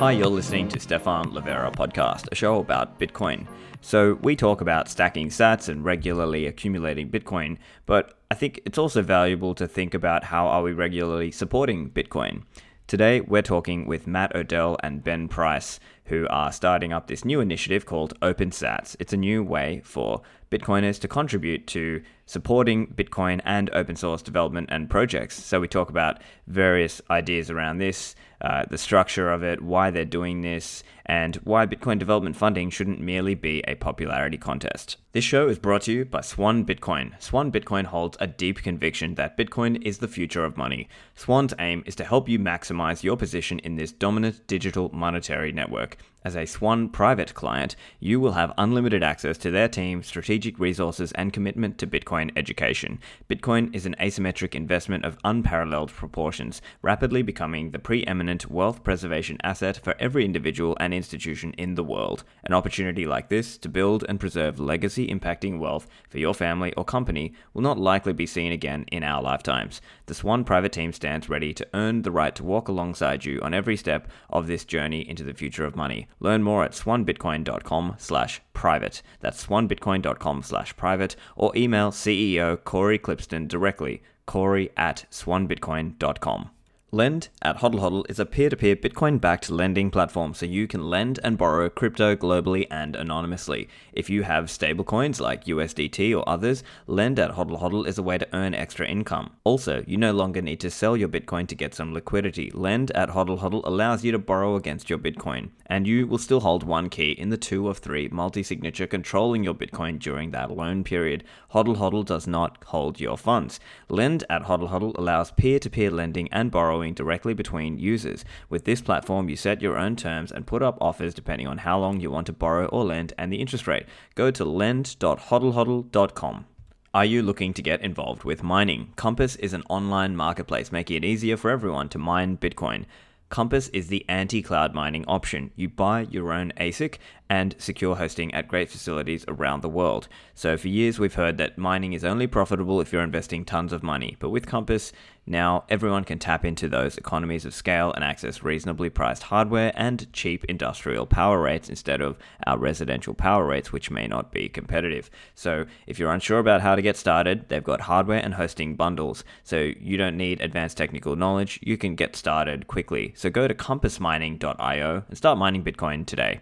Hi, you're listening to Stephan Livera podcast, a show about Bitcoin. So, we talk about stacking sats and regularly accumulating Bitcoin, but I think it's also valuable to think about how are we regularly supporting Bitcoin. Today, we're talking with Matt Odell and Ben Price, who are starting up this new initiative called OpenSats. It's a new way for Bitcoiners to contribute to supporting Bitcoin and open source development and projects. So we talk about various ideas around this, uh, the structure of it, why they're doing this, and why Bitcoin development funding shouldn't merely be a popularity contest. This show is brought to you by Swan Bitcoin. Swan Bitcoin holds a deep conviction that Bitcoin is the future of money. Swan's aim is to help you maximize your position in this dominant digital monetary network. As a Swan private client, you will have unlimited access to their team, strategic resources, and commitment to Bitcoin education. Bitcoin is an asymmetric investment of unparalleled proportions, rapidly becoming the preeminent wealth preservation asset for every individual and institution in the world. An opportunity like this to build and preserve legacy impacting wealth for your family or company will not likely be seen again in our lifetimes. The Swan private team stands ready to earn the right to walk alongside you on every step of this journey into the future of money. Learn more at swanbitcoin.com slash private. That's swanbitcoin.com slash private or email CEO Cory Klippsten directly, cory at swanbitcoin.com. Lend at Hodl Hodl is a peer to peer Bitcoin backed lending platform so you can lend and borrow crypto globally and anonymously. If you have stablecoins like USDT or others, Lend at Hodl Hodl is a way to earn extra income. Also, you no longer need to sell your Bitcoin to get some liquidity. Lend at Hodl Hodl allows you to borrow against your Bitcoin, and you will still hold one key in the two of three multi signature controlling your Bitcoin during that loan period. Hodl Hodl does not hold your funds. Lend at Hodl Hodl allows peer to peer lending and borrowing directly between users. With this platform, you set your own terms and put up offers depending on how long you want to borrow or lend and the interest rate. Go to lend.hodlhodl.com. Are you looking to get involved with mining? Compass is an online marketplace making it easier for everyone to mine Bitcoin. Compass is the anti cloud mining option. You buy your own ASIC and secure hosting at great facilities around the world. So, for years, we've heard that mining is only profitable if you're investing tons of money. But with Compass, now everyone can tap into those economies of scale and access reasonably priced hardware and cheap industrial power rates instead of our residential power rates, which may not be competitive. So, if you're unsure about how to get started, they've got hardware and hosting bundles. So, you don't need advanced technical knowledge, you can get started quickly. So, go to compassmining.io and start mining Bitcoin today.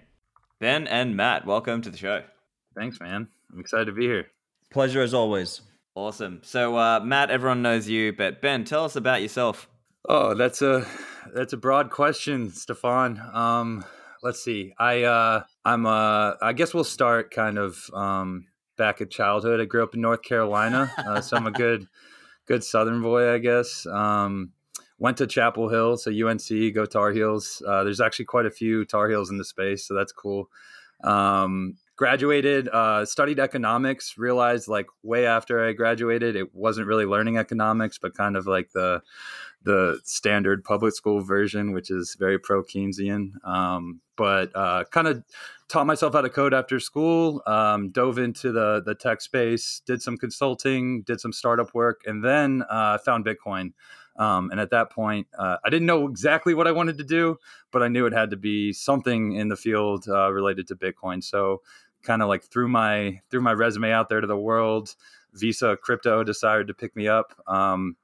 Ben and Matt, welcome to the show. Thanks, man. I'm excited to be here. Pleasure as always. Awesome. So, uh, Matt, everyone knows you, but Ben, tell us about yourself. Oh, that's a that's a broad question, Stephan. Um, let's see. I uh, I'm uh, I guess we'll start kind of um, back at childhood. I grew up in North Carolina, uh, so I'm a good good Southern boy, I guess. Um, went to Chapel Hill, so UNC, go Tar Heels. Uh, there's actually quite a few Tar Heels in the space, so that's cool. Um, graduated, uh, studied economics. Realized like way after I graduated, it wasn't really learning economics, but kind of like the the standard public school version, which is very pro Keynesian. Um, but uh, kind of taught myself how to code after school. Um, dove into the the tech space, did some consulting, did some startup work, and then uh, found Bitcoin. Um, and at that point, uh, I didn't know exactly what I wanted to do, but I knew it had to be something in the field uh, related to Bitcoin. So, kind of like threw my threw my resume out there to the world. Visa Crypto decided to pick me up. Um,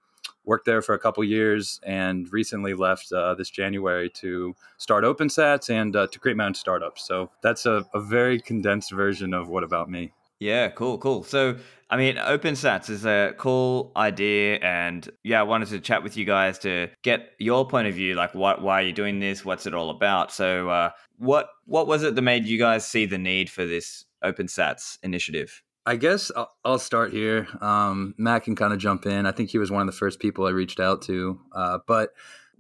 worked there for a couple years, and recently left uh, this January to start OpenSats and uh, to create my own startup. So that's a, a very condensed version of what about me. Yeah, cool, cool. So, I mean, Open OpenSats is a cool idea, and yeah, I wanted to chat with you guys to get your point of view. Like, what, why are you doing this? What's it all about? So, uh, what, what was it that made you guys see the need for this Open OpenSats initiative? I guess I'll, I'll start here. Um, Matt can kind of jump in. I think he was one of the first people I reached out to, uh, but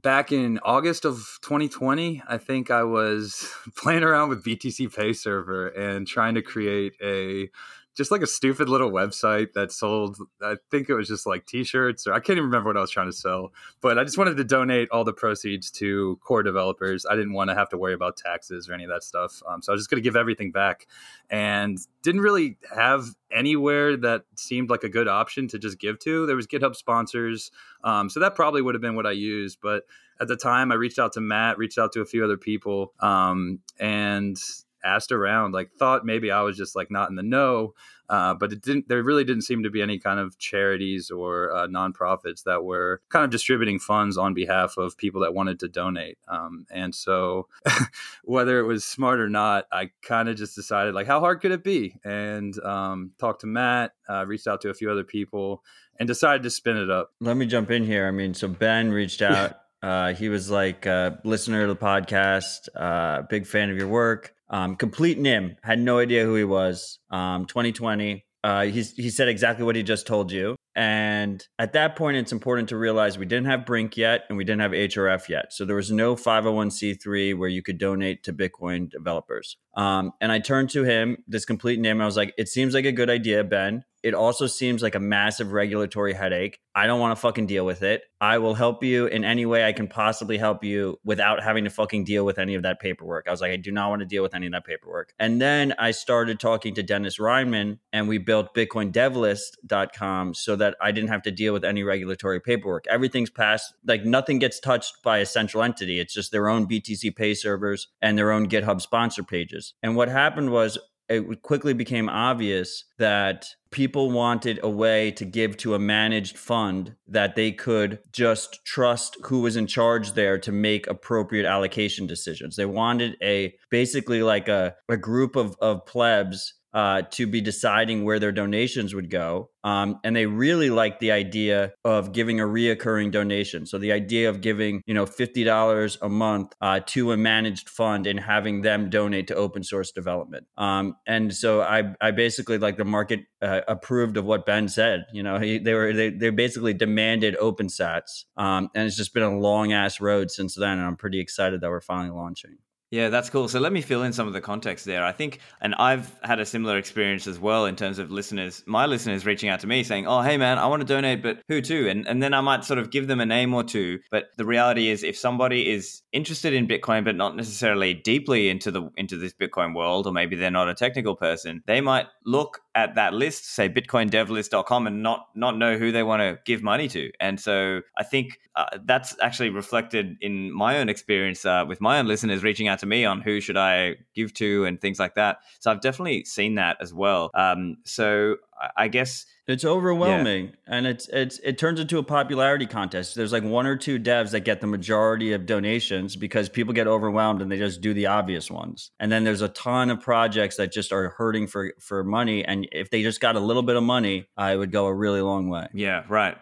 back in August of 2020, I think I was playing around with BTC Pay Server and trying to create a just like a stupid little website that sold i think it was just like t-shirts or i can't even remember what i was trying to sell but i just wanted to donate all the proceeds to core developers. I didn't want to have to worry about taxes or any of that stuff um, so i was just going to give everything back and didn't really have anywhere that seemed like a good option to just give to. There was github sponsors um, so that probably would have been what i used but at the time, I reached out to Matt, reached out to a few other people, um, and asked around. Like, thought maybe I was just like not in the know, uh, but it didn't. There really didn't seem to be any kind of charities or uh, nonprofits that were kind of distributing funds on behalf of people that wanted to donate. Um, and so, whether it was smart or not, I kind of just decided like, how hard could it be? And um, talked to Matt, uh, reached out to a few other people, and decided to spin it up. Let me jump in here. I mean, so Ben reached out. Uh, he was like a listener to the podcast, uh, big fan of your work. Um, complete nim, had no idea who he was. Um, 2020. Uh, he's, he said exactly what he just told you. And at that point, it's important to realize we didn't have Brink yet and we didn't have HRF yet. So there was no 501c3 where you could donate to Bitcoin developers. Um, and I turned to him, this complete name. I was like, it seems like a good idea, Ben. It also seems like a massive regulatory headache. I don't want to fucking deal with it. I will help you in any way I can possibly help you without having to fucking deal with any of that paperwork. I was like, I do not want to deal with any of that paperwork. And then I started talking to Dennis Reimann and we built BitcoinDevList.com so that I didn't have to deal with any regulatory paperwork. Everything's passed, like nothing gets touched by a central entity. It's just their own BTC Pay servers and their own GitHub sponsor pages. And what happened was it quickly became obvious that people wanted a way to give to a managed fund that they could just trust who was in charge there to make appropriate allocation decisions. They wanted a basically like a, a group of, of plebs uh, to be deciding where their donations would go. Um, and they really liked the idea of giving a reoccurring donation. So the idea of giving, you know, fifty dollars a month uh, to a managed fund and having them donate to open source development. Um, and so I, I basically like the market uh, approved of what Ben said. You know, he, they were they, they basically demanded open sats, um, and it's just been a long ass road since then. And I'm pretty excited that we're finally launching. Yeah, that's cool. So let me fill in some of the context there. I think, and I've had a similar experience as well in terms of listeners, my listeners reaching out to me saying, "Oh, hey man, I want to donate, but who to?" And and then I might sort of give them a name or two. But the reality is, if somebody is interested in Bitcoin but not necessarily deeply into the into this Bitcoin world, or maybe they're not a technical person, they might look at that list, say bitcoindevlist.com, and not not know who they want to give money to. And so I think uh, that's actually reflected in my own experience uh, with my own listeners reaching out to me on who should I give to and things like that. So I've definitely seen that as well. Um, so I guess it's overwhelming, yeah. and it's it's it turns into a popularity contest. There's like one or two devs that get the majority of donations because people get overwhelmed and they just do the obvious ones. And then there's a ton of projects that just are hurting for for money, and if they just got a little bit of money, uh, it would go a really long way. Yeah, right.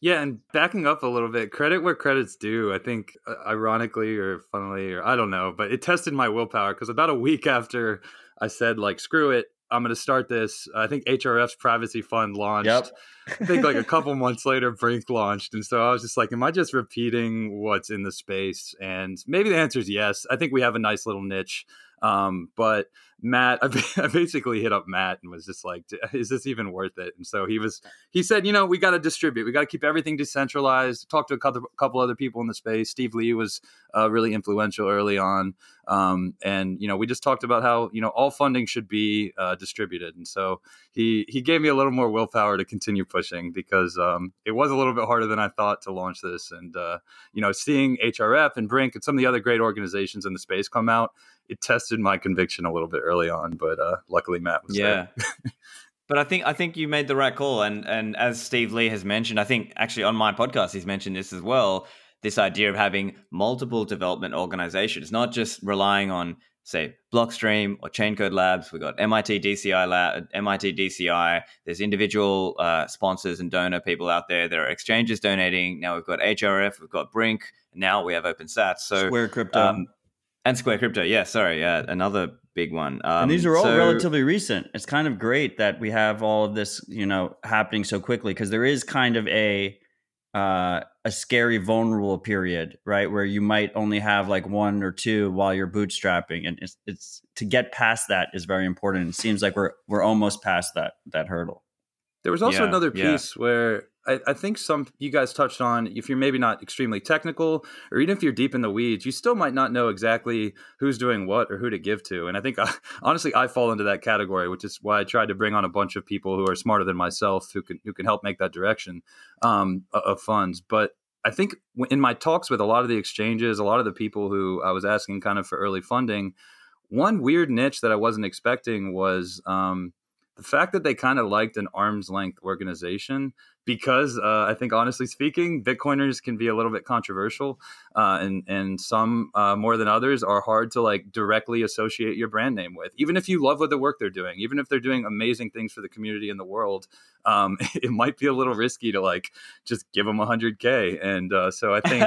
Yeah, and backing up a little bit, credit where credit's due. I think, uh, ironically or funnily, or I don't know, but it tested my willpower because about a week after I said like screw it, I'm going to start this. I think HRF's privacy fund launched. Yep. I think like a couple months later, Brink launched, and so I was just like, "Am I just repeating what's in the space?" And maybe the answer is yes. I think we have a nice little niche. Um, but Matt, I, basically hit up Matt and was just like, "Is this even worth it?" And so he was. He said, "You know, we got to distribute. We got to keep everything decentralized." Talked to a couple, couple other people in the space. Steve Lee was uh, really influential early on, um, and you know, we just talked about how you know all funding should be uh, distributed. And so he he gave me a little more willpower to continue pushing because um, it was a little bit harder than I thought to launch this. And uh, you know, seeing HRF and Brink and some of the other great organizations in the space come out it tested my conviction a little bit early on, but uh, luckily Matt was yeah. there. but I think I think you made the right call, and and as Steve Lee has mentioned, I think actually on my podcast he's mentioned this as well. This idea of having multiple development organizations, not just relying on say Blockstream or Chaincode Labs. We've got MIT DCI Lab, MIT DCI. There's individual uh, sponsors and donor people out there. There are exchanges donating. Now we've got HRF, we've got Brink. Now we have OpenSats. So Square Crypto. Um, and Square Crypto, yeah, sorry, yeah, another big one. Um, and these are all so, relatively recent. It's kind of great that we have all of this, you know, happening so quickly because there is kind of a uh, a scary vulnerable period, right, where you might only have like one or two while you're bootstrapping, and it's, it's to get past that is very important. It seems like we're we're almost past that that hurdle. There was also yeah, another piece yeah. where I, I, think some you guys touched on if you're maybe not extremely technical or even if you're deep in the weeds, you still might not know exactly who's doing what or who to give to. And I think I, honestly I fall into that category, which is why I tried to bring on a bunch of people who are smarter than myself who can who can help make that direction um, of funds. But I think in my talks with a lot of the exchanges, a lot of the people who I was asking kind of for early funding, one weird niche that I wasn't expecting was um, the fact that they kind of liked an arm's length organization because uh, I think, honestly speaking, Bitcoiners can be a little bit controversial, uh, and and some uh, more than others are hard to like directly associate your brand name with. Even if you love what the work they're doing, even if they're doing amazing things for the community and the world, um, it might be a little risky to like just give them 100k. And uh, so I think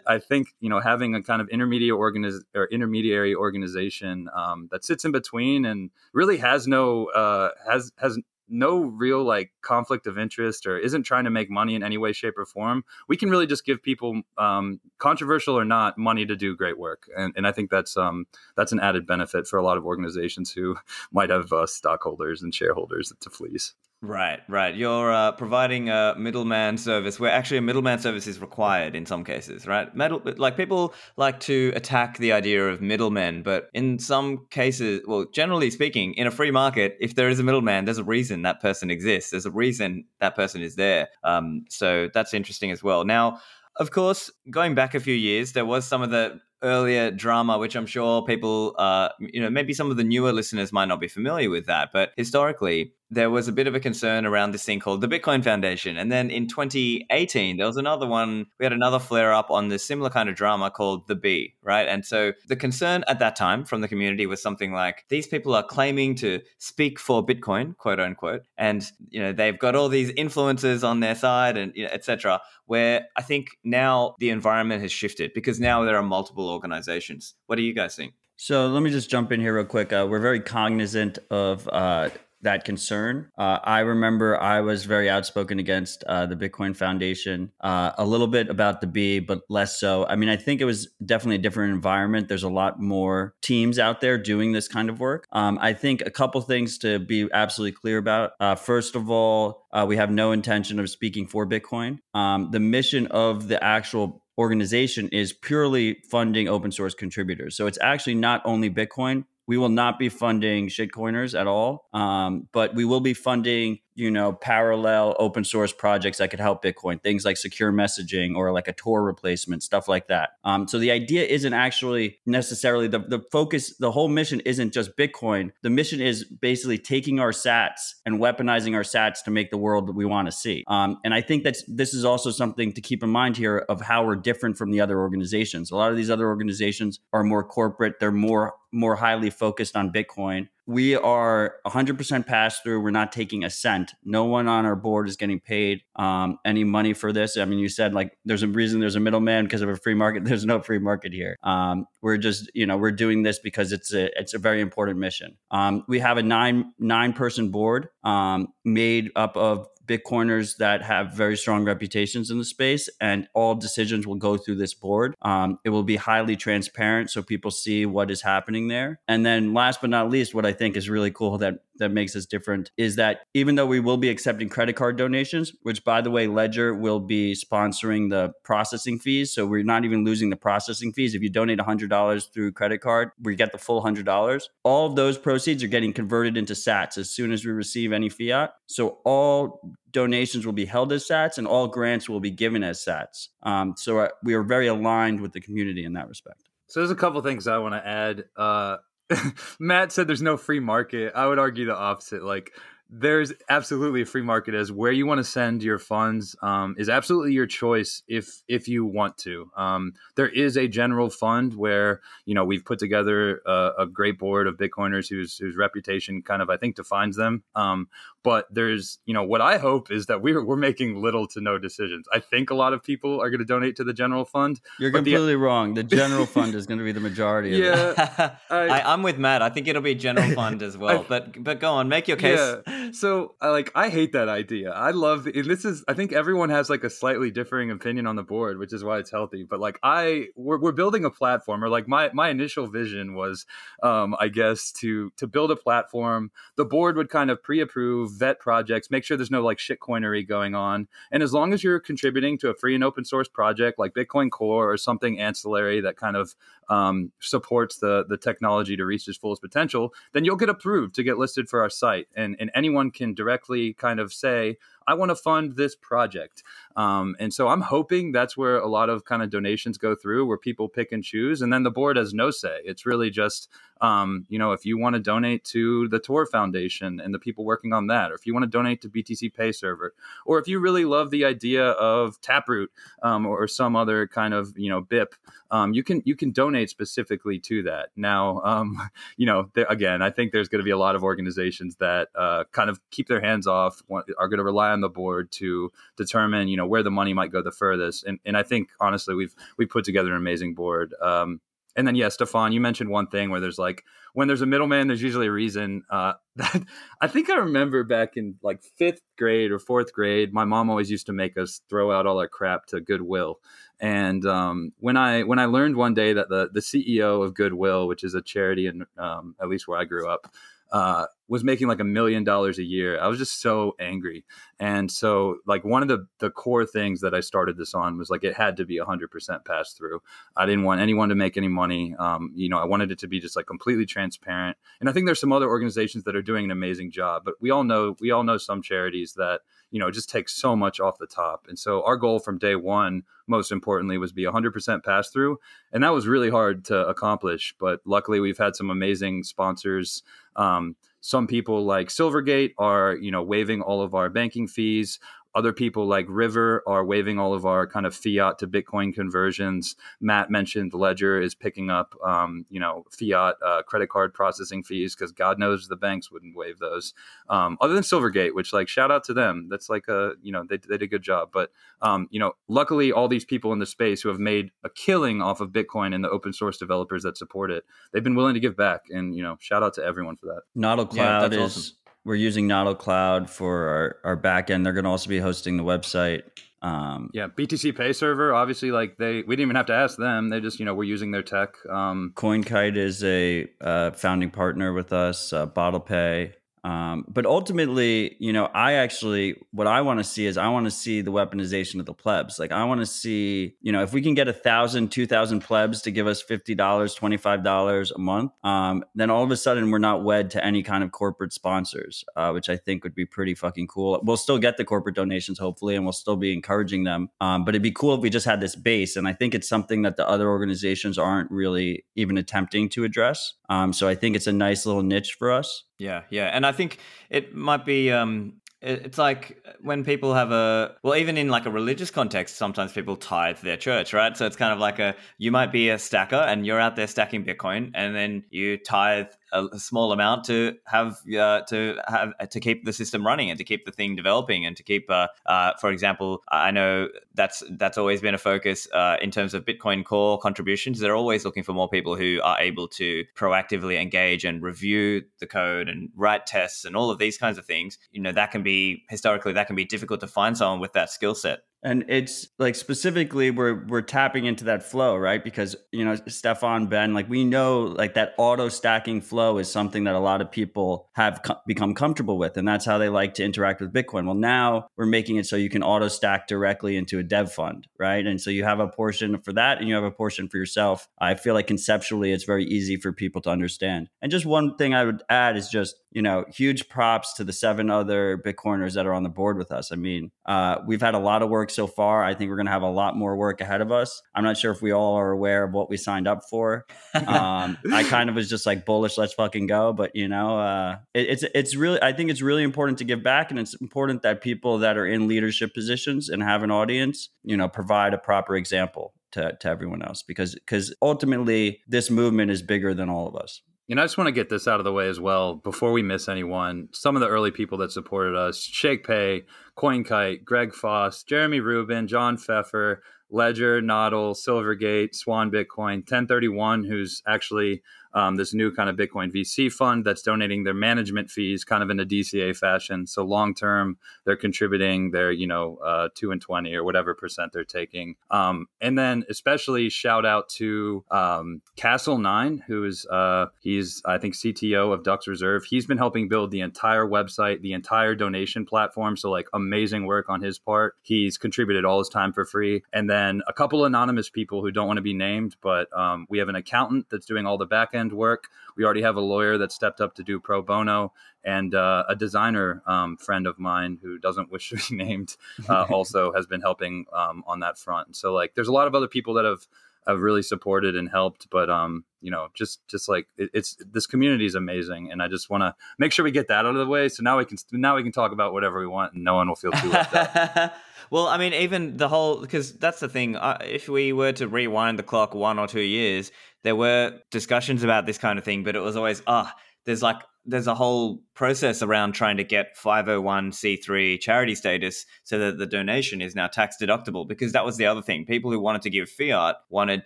I think you know having a kind of intermediate organiz- or intermediary organization um, that sits in between and really has no uh, has has no real like conflict of interest or isn't trying to make money in any way shape or form we can really just give people um, controversial or not money to do great work. And, and i think that's um, that's an added benefit for a lot of organizations who might have uh, stockholders and shareholders to fleece Right, right. You're uh, providing a middleman service where actually a middleman service is required in some cases, right? Metal, like people like to attack the idea of middlemen, but in some cases, well, generally speaking, in a free market, if there is a middleman, there's a reason that person exists. There's a reason that person is there. Um, so that's interesting as well. Now, of course, going back a few years, there was some of the earlier drama, which I'm sure people, uh, you know, maybe some of the newer listeners might not be familiar with that. But historically, there was a bit of a concern around this thing called the Bitcoin Foundation. And then in 2018, there was another one, we had another flare up on this similar kind of drama called the B, right? And so the concern at that time from the community was something like these people are claiming to speak for Bitcoin, quote unquote, and you know, they've got all these influences on their side and you know, etc. Where I think now the environment has shifted because now there are multiple organizations. What do you guys think? So let me just jump in here real quick. Uh, we're very cognizant of uh, that concern. Uh, I remember I was very outspoken against uh, the Bitcoin Foundation, uh, a little bit about the B, but less so. I mean, I think it was definitely a different environment. There's a lot more teams out there doing this kind of work. Um, I think a couple things to be absolutely clear about. Uh, first of all, uh, we have no intention of speaking for Bitcoin. Um, the mission of the actual organization is purely funding open source contributors. So it's actually not only Bitcoin, we will not be funding shitcoiners at all, um, but we will be funding you know parallel open source projects that could help bitcoin things like secure messaging or like a tor replacement stuff like that. Um, so the idea isn't actually necessarily the, the focus the whole mission isn't just bitcoin. The mission is basically taking our sats and weaponizing our sats to make the world that we want to see. Um, and i think that this is also something to keep in mind here of how we're different from the other organizations. A lot of these other organizations are more corporate. They're more more highly focused on bitcoin we are 100% pass through. We're not taking a cent. No one on our board is getting paid um, any money for this. I mean, you said like there's a reason there's a middleman because of a free market. There's no free market here. Um, we're just you know we're doing this because it's a it's a very important mission. Um, we have a nine nine person board um, made up of Bitcoiners that have very strong reputations in the space, and all decisions will go through this board. Um, it will be highly transparent so people see what is happening there. And then, last but not least, what I think is really cool that that makes us different is that even though we will be accepting credit card donations, which by the way, Ledger will be sponsoring the processing fees. So we're not even losing the processing fees. If you donate $100 through credit card, we get the full $100. All of those proceeds are getting converted into sats as soon as we receive any fiat. So all donations will be held as sats and all grants will be given as sats. Um, so uh, we are very aligned with the community in that respect. So there's a couple things I want to add. Uh, Matt said there's no free market. I would argue the opposite. Like there's absolutely a free market as where you want to send your funds um, is absolutely your choice if if you want to. Um, there is a general fund where you know we've put together a, a, great board of bitcoiners whose whose reputation kind of i think defines them. Um, but there's you know what i hope is that we're, we're making little to no decisions. I think a lot of people are going to donate to the general fund you're completely the, wrong. The general fund is going to be the majority yeah. I, am with matt. I think it'll be general fund as well I, but but go on make your case. yeah so I like I hate that idea. I love this is I think everyone has like a slightly differing opinion on the board, which is why it's healthy. But like I we're, we're building a platform or like my my initial vision was um I guess to to build a platform. The board would kind of pre-approve, vet projects, make sure there's no like shitcoinery going on. And as long as you're contributing to a free and open source project like Bitcoin Core or something ancillary that kind of um, supports the the technology to reach its fullest potential, then you'll get approved to get listed for our site. And and anyone can directly kind of say, I want to fund this project. Um, and so I'm hoping that's where a lot of kind of donations go through, where people pick and choose, and then the board has no say. It's really just, um, you know, if you want to donate to the Tor Foundation and the people working on that, or if you want to donate to BTC Pay Server, or if you really love the idea of Taproot um, or some other kind of you know BIP, um, you can you can donate specifically to that. Now, um, you know, there, again, I think there's going to be a lot of organizations that uh, kind of keep their hands off, are going to rely the board to determine, you know, where the money might go the furthest. And and I think honestly, we've we put together an amazing board. Um, and then yeah, Stephan, you mentioned one thing where there's like when there's a middleman, there's usually a reason. Uh, that I think I remember back in like fifth grade or fourth grade, my mom always used to make us throw out all our crap to Goodwill. And um, when I when I learned one day that the the CEO of Goodwill, which is a charity, and um, at least where I grew up, uh, was making like a million dollars a year. I was just so angry. And so like one of the the core things that I started this on was like it had to be 100% pass through. I didn't want anyone to make any money. Um, you know, I wanted it to be just like completely transparent. And I think there's some other organizations that are doing an amazing job, but we all know we all know some charities that you know it just takes so much off the top. And so our goal from day one, most importantly, was be 100% pass through, and that was really hard to accomplish. But luckily, we've had some amazing sponsors. Um, some people like Silvergate are, you know, waiving all of our banking fees. Other people like River are waiving all of our kind of fiat to Bitcoin conversions. Matt mentioned Ledger is picking up, um, you know, fiat uh, credit card processing fees because God knows the banks wouldn't waive those. Um, other than Silvergate, which like shout out to them. That's like a, you know, they, they did a good job. But, um, you know, luckily all these people in the space who have made a killing off of Bitcoin and the open source developers that support it, they've been willing to give back. And, you know, shout out to everyone for that. Noddle Cloud yeah, is. Awesome we're using Noddle Cloud for our, our backend. They're going to also be hosting the website. Um, yeah, BTC Pay Server. Obviously, like they, we didn't even have to ask them. They just, you know, we're using their tech. Um, CoinKite is a uh, founding partner with us. Uh, BottlePay um, but ultimately, you know, I actually, what I want to see is I want to see the weaponization of the plebs. Like, I want to see, you know, if we can get a thousand, two thousand plebs to give us $50, $25 a month, um, then all of a sudden we're not wed to any kind of corporate sponsors, uh, which I think would be pretty fucking cool. We'll still get the corporate donations, hopefully, and we'll still be encouraging them. Um, but it'd be cool if we just had this base. And I think it's something that the other organizations aren't really even attempting to address. Um, so I think it's a nice little niche for us. Yeah, yeah, and I think it might be. Um, it's like when people have a well, even in like a religious context, sometimes people tithe their church, right? So it's kind of like a you might be a stacker and you're out there stacking Bitcoin, and then you tithe a, small amount to have uh, to have to keep the system running and to keep the thing developing and to keep, uh, uh, for example, I know that's that's always been a focus uh, in terms of Bitcoin Core contributions. They're always looking for more people who are able to proactively engage and review the code and write tests and all of these kinds of things. You know that can be historically that can be difficult to find someone with that skill set and it's like specifically we're we're tapping into that flow right? Because you know stephan ben like we know like that auto stacking flow is something that a lot of people have co- become comfortable with and that's how they like to interact with bitcoin. Well now we're making it so you can auto stack directly into a dev fund right? And so you have a portion for that and you have a portion for yourself. I feel like conceptually it's very easy for people to understand. And just one thing i would add is just you know huge props to the seven other bitcoiners that are on the board with us i mean uh, we've had a lot of work so far. I think we're going to have a lot more work ahead of us. I'm not sure if we all are aware of what we signed up for. Um, I kind of was just like bullish, let's fucking go. But you know, uh, it, it's it's really I think it's really important to give back, and it's important that people that are in leadership positions and have an audience, you know, provide a proper example to to everyone else because because ultimately this movement is bigger than all of us. And I just want to get this out of the way as well before we miss anyone. Some of the early people that supported us ShakePay, CoinKite, Greg Foss, Jeremy Rubin, John Pfeffer, Ledger, Noddle, Silvergate, Swan Bitcoin, 1031, who's actually um, this new kind of Bitcoin VC fund that's donating their management fees kind of in a DCA fashion. So long term, they're contributing their, you know, uh, two and 20 or whatever percent they're taking. Um, and then especially shout out to um, Castle Nine, who is, uh, he's, I think, CTO of Ducks Reserve. He's been helping build the entire website, the entire donation platform. So, like, amazing work on his part. He's contributed all his time for free. And then a couple anonymous people who don't want to be named, but um, we have an accountant that's doing all the back end work. We already have a lawyer that stepped up to do pro bono, and uh, a designer um, friend of mine who doesn't wish to be named uh, also has been helping um, on that front. So like, there's a lot of other people that have have really supported and helped. But um, you know, just just like it, it's this community is amazing, and I just want to make sure we get that out of the way. So now we can now we can talk about whatever we want, and no one will feel too left out. well, I mean, even the whole because that's the thing. Uh, if we were to rewind the clock one or two years, there were discussions about this kind of thing, but it was always ah, there's like there's a whole process around trying to get 501c3 charity status so that the donation is now tax deductible because that was the other thing. People who wanted to give fiat wanted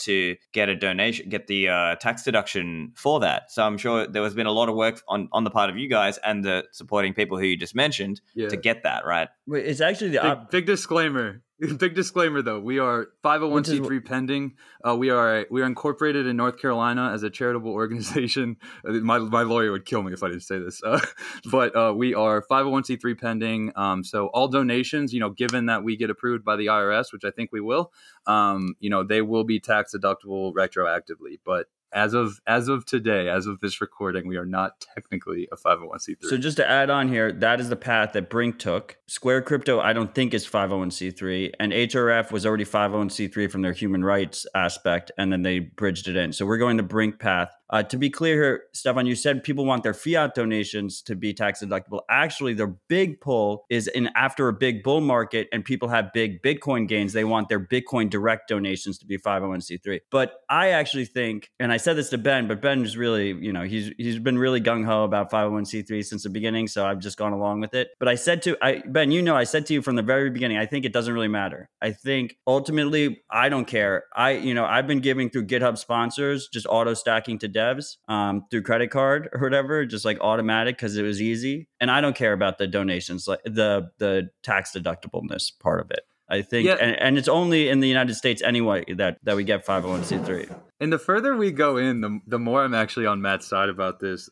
to get a donation get the uh, tax deduction for that. So i'm sure there has been a lot of work on, on the part of you guys and the supporting people who you just mentioned yeah. to get that right? Wait, it's actually the op- big, big disclaimer Big disclaimer though, we are 501c3 pending. Uh, we are we are incorporated in North Carolina as a charitable organization. Uh, my, my lawyer would kill me if I didn't say this, uh, but uh, we are 501c3 pending. Um, so all donations, you know, given that we get approved by the IRS, which I think we will, um, you know, they will be tax deductible retroactively. But as of as of today, as of this recording, we are not technically a 501c3. So just to add on here, that is the path that Brink took. Square Crypto, I don't think is 501c3, and HRF was already 501c3 from their human rights aspect, and then they bridged it in. So we're going to Brink path. Uh, to be clear here, Stephan, you said people want their fiat donations to be tax deductible. Actually, their big pull is in after a big bull market and people have big Bitcoin gains, they want their Bitcoin direct donations to be 501c3. But I actually think, and I said this to Ben, but Ben is really, you know, he's he's been really gung ho about 501c3 since the beginning, so I've just gone along with it. But I said to I Ben, you know, I said to you from the very beginning, I think it doesn't really matter. I think ultimately, I don't care. I, you know, I've been giving through GitHub sponsors, just auto stacking to devs um, through credit card or whatever, just like automatic because it was easy. And I don't care about the donations, like the the tax deductibleness part of it. I think, yeah. and, and, it's only in the United States anyway that that we get 501c3. And the further we go in, the the more I'm actually on Matt's side about this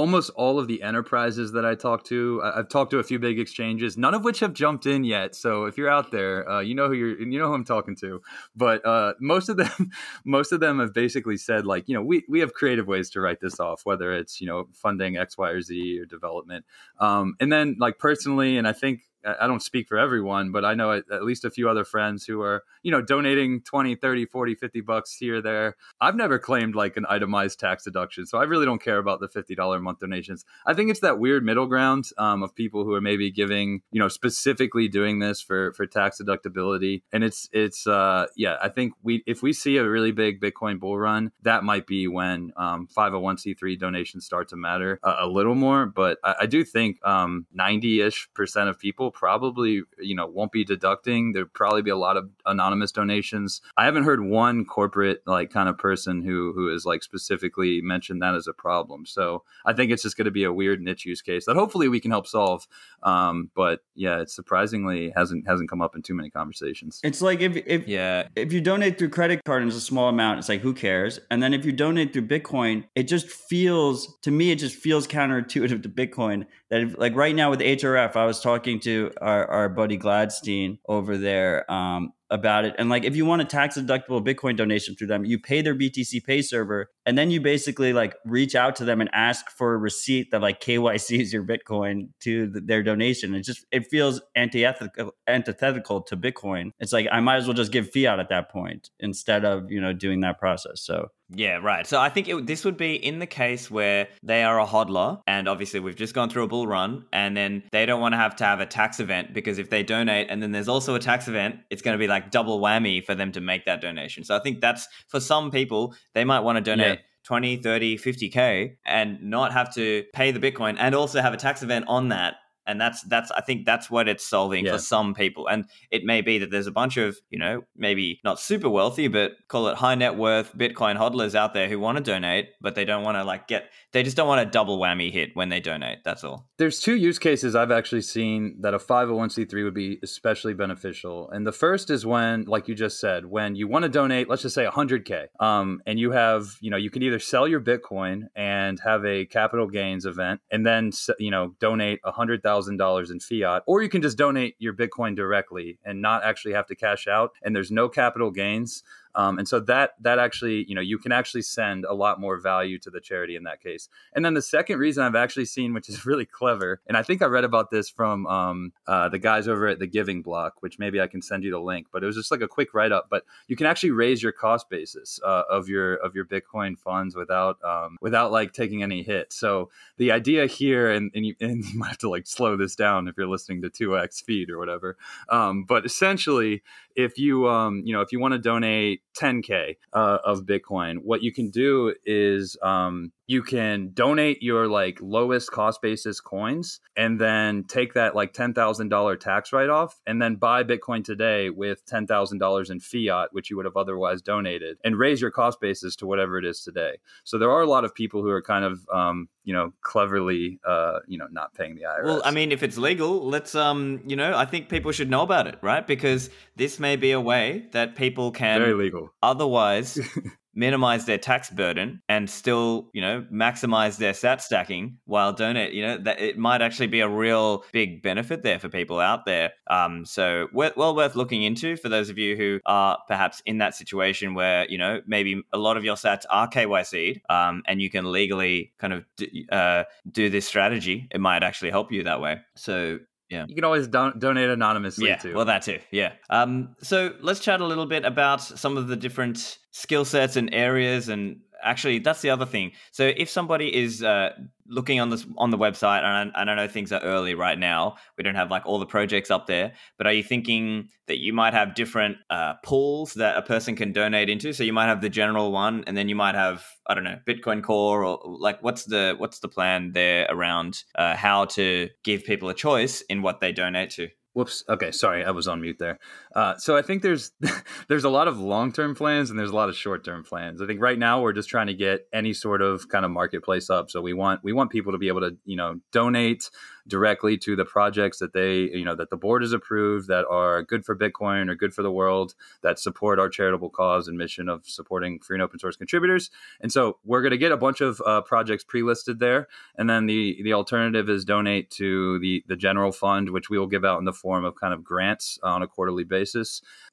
almost all of the enterprises that I talk to, I've talked to a few big exchanges, none of which have jumped in yet. So if you're out there, uh, you know who you're, you know who I'm talking to. But uh, most of them, most of them have basically said like, you know, we we have creative ways to write this off, whether it's you know funding X, Y, or Z or development. Um, and then like personally, and I think I don't speak for everyone, but I know at least a few other friends who are, you know, donating 20, 30, 40, 50 bucks here there. I've never claimed like an itemized tax deduction. So I really don't care about the $50 a month donations. I think it's that weird middle ground um, of people who are maybe giving, you know, specifically doing this for, for tax deductibility. And it's, it's, uh, yeah, I think we, if we see a really big Bitcoin bull run, that might be when um, 501c3 donations start to matter a, a little more. But I, I do think um, 90 ish percent of people probably you know won't be deducting. There'll probably be a lot of anonymous donations. I haven't heard one corporate like kind of person who who has like specifically mentioned that as a problem. So I think it's just going to be a weird niche use case that hopefully we can help solve. Um, but yeah, it surprisingly hasn't hasn't come up in too many conversations. It's like if if yeah if you donate through credit card and it's a small amount, it's like who cares? And then if you donate through Bitcoin, it just feels to me it just feels counterintuitive to Bitcoin that if, like right now with HRF, I was talking to our, our buddy Gladstein over there um, about it. And like, if you want a tax deductible Bitcoin donation through them, you pay their BTC Pay server, and then you basically like reach out to them and ask for a receipt that like KYCs your Bitcoin to the, their donation. It just it feels antithetical antithetical to Bitcoin. It's like I might as well just give fiat at that point instead of you know doing that process. So yeah, right. So I think it, this would be in the case where they are a hodler, and obviously we've just gone through a bull run, and then they don't want to have to have a tax event because if they donate and then there's also a tax event, it's going to be like double whammy for them to make that donation. So I think that's for some people, they might want to donate. Yeah. 20, 30, 50K and not have to pay the Bitcoin and also have a tax event on that and that's that's i think that's what it's solving yeah. for some people. And it may be that there's a bunch of you know maybe not super wealthy but call it high net worth bitcoin hodlers out there who want to donate but they don't want to like get they just don't want a double whammy hit when they donate that's all. There's two use cases i've actually seen that a 501c3 would be especially beneficial. And the first is when like you just said when you want to donate let's just say 100k um, and you have you know you can either sell your bitcoin and have a capital gains event and then you know donate a hundred thousand dollars in fiat, or you can just donate your Bitcoin directly and not actually have to cash out. And there's no capital gains. Um, and so that that actually, you know, you can actually send a lot more value to the charity in that case. And then the second reason I've actually seen, which is really clever, and I think I read about this from um, uh, the guys over at the Giving Block, which maybe I can send you the link, but it was just like a quick write up. But you can actually raise your cost basis uh, of your of your Bitcoin funds without um, without like taking any hit. So the idea here, and and you, and you might have to like slow this down if you're listening to two x feed or whatever. Um, but essentially, if you um, you know if you want to donate 10k uh, of Bitcoin, what you can do is um, you can donate your like lowest cost basis coins and then take that like $10,000 tax write off and then buy Bitcoin today with $10,000 in fiat, which you would have otherwise donated, and raise your cost basis to whatever it is today. So there are a lot of people who are kind of, um, you know, cleverly, uh, you know, not paying the IRS. Well, I mean, if it's legal, let's, um, you know, I think people should know about it, right? Because this may be a way that people can very legal. Otherwise, minimize their tax burden and still, you know, maximize their sat stacking while donate, you know, that it might actually be a real big benefit there for people out there. Um, so well worth looking into for those of you who are perhaps in that situation where, you know, maybe a lot of your sats are KYC'd um, and you can legally kind of d- uh, do this strategy. It might actually help you that way. So yeah. You can always don- donate anonymously yeah, too. Well, that too. Yeah. Um, so let's chat a little bit about some of the different skill sets and areas and actually that's the other thing so if somebody is uh, looking on this on the website and I, and I, know things are early right now we don't have like all the projects up there but are you thinking that you might have different uh, pools that a person can donate into so you might have the general one and then you might have i don't know bitcoin core or like what's the what's the plan there around uh, how to give people a choice in what they donate to Whoops. Okay, sorry, I was on mute there. Uh, so I think there's there's a lot of long term plans and there's a lot of short term plans. I think right now we're just trying to get any sort of kind of marketplace up. So we want we want people to be able to you know donate directly to the projects that they you know that the board has approved that are good for Bitcoin or good for the world that support our charitable cause and mission of supporting free and open source contributors. And so we're going to get a bunch of uh, projects pre listed there, and then the the alternative is donate to the the general fund, which we will give out in the form of kind of grants on a quarterly basis.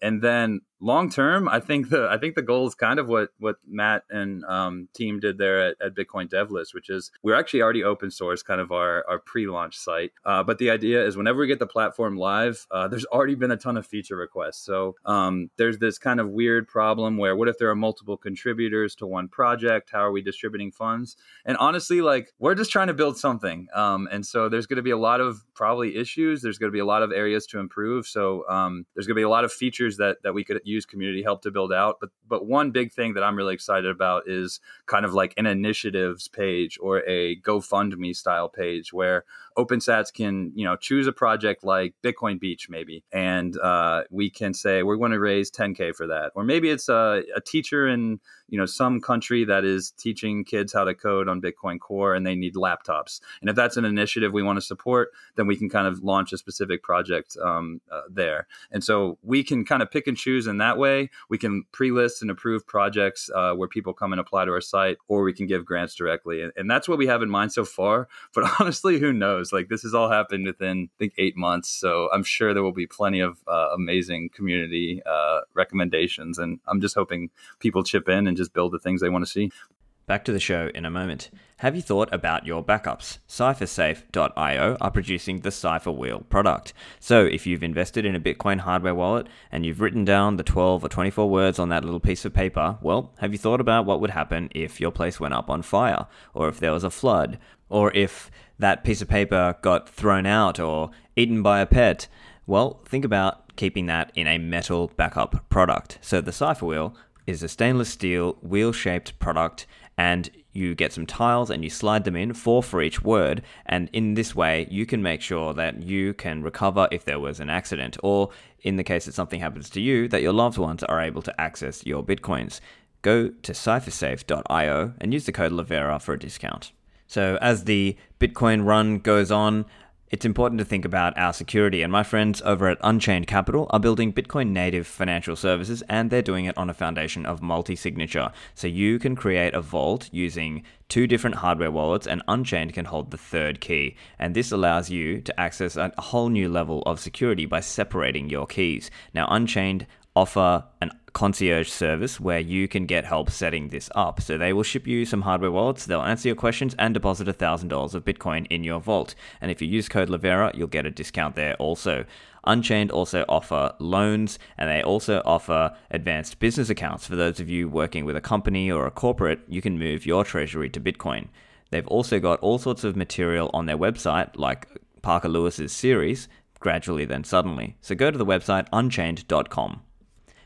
And then long term, I think the I think the goal is kind of what what Matt and um, team did there at, at Bitcoin DevList, which is we're actually already open source, kind of our our pre launch site. Uh, but the idea is whenever we get the platform live, uh, there's already been a ton of feature requests. So um, there's this kind of weird problem where what if there are multiple contributors to one project? How are we distributing funds? And honestly, like we're just trying to build something. Um, and so there's going to be a lot of probably issues. There's going to be a lot of areas to improve. So um, there's going to be a lot of features that that we could use community help to build out. But but one big thing that I'm really excited about is kind of like an initiatives page or a GoFundMe style page where OpenSats can you know choose a project like Bitcoin Beach maybe, and uh, we can say we're going to raise 10k for that, or maybe it's a, a teacher in you know some country that is teaching kids how to code on Bitcoin Core and they need laptops. And if that's an initiative we want to support, then we can kind of launch a specific project um, uh, there. And so we can kind of pick and choose in that way. We can pre-list and approve projects uh, where people come and apply to our site, or we can give grants directly. And, and that's what we have in mind so far. But honestly, who knows? Like this has all happened within I think eight months, so I'm sure there will be plenty of uh, amazing community uh, recommendations. And I'm just hoping people chip in and just build the things they want to see. Back to the show in a moment. Have you thought about your backups? CipherSafe.io are producing the Cipher Wheel product. So, if you've invested in a Bitcoin hardware wallet and you've written down the 12 or 24 words on that little piece of paper, well, have you thought about what would happen if your place went up on fire, or if there was a flood, or if that piece of paper got thrown out or eaten by a pet? Well, think about keeping that in a metal backup product. So, the Cipher Wheel is a stainless steel wheel shaped product and you get some tiles and you slide them in, four for each word. And in this way, you can make sure that you can recover if there was an accident, or in the case that something happens to you, that your loved ones are able to access your bitcoins. Go to ciphersafe.io and use the code Livera for a discount. So, as the Bitcoin run goes on, it's important to think about our security, and my friends over at Unchained Capital are building Bitcoin native financial services, and they're doing it on a foundation of multi signature. So you can create a vault using two different hardware wallets, and Unchained can hold the third key. And this allows you to access a whole new level of security by separating your keys. Now, Unchained offer an concierge service where you can get help setting this up. So they will ship you some hardware wallets, they'll answer your questions, and deposit $1,000 of Bitcoin in your vault. And if you use code Livera, you'll get a discount there also. Unchained also offer loans and they also offer advanced business accounts for those of you working with a company or a corporate. You can move your treasury to Bitcoin. They've also got all sorts of material on their website, like Parker Lewis's series, gradually then suddenly. So go to the website unchained.com.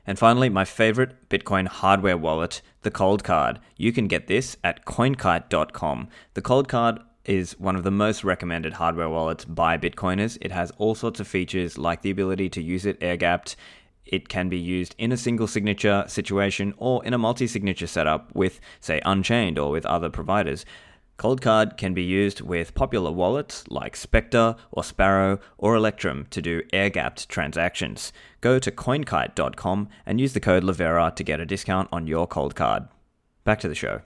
And finally, my favorite Bitcoin hardware wallet, the Coldcard. You can get this at coinkite.com. The Coldcard is one of the most recommended hardware wallets by Bitcoiners. It has all sorts of features like the ability to use it air gapped. It can be used in a single signature situation or in a multi signature setup with, say, Unchained or with other providers. Coldcard can be used with popular wallets like Specter or Sparrow or Electrum to do air gapped transactions. Go to coinkite.com and use the code Livera to get a discount on your Coldcard. Back to the show.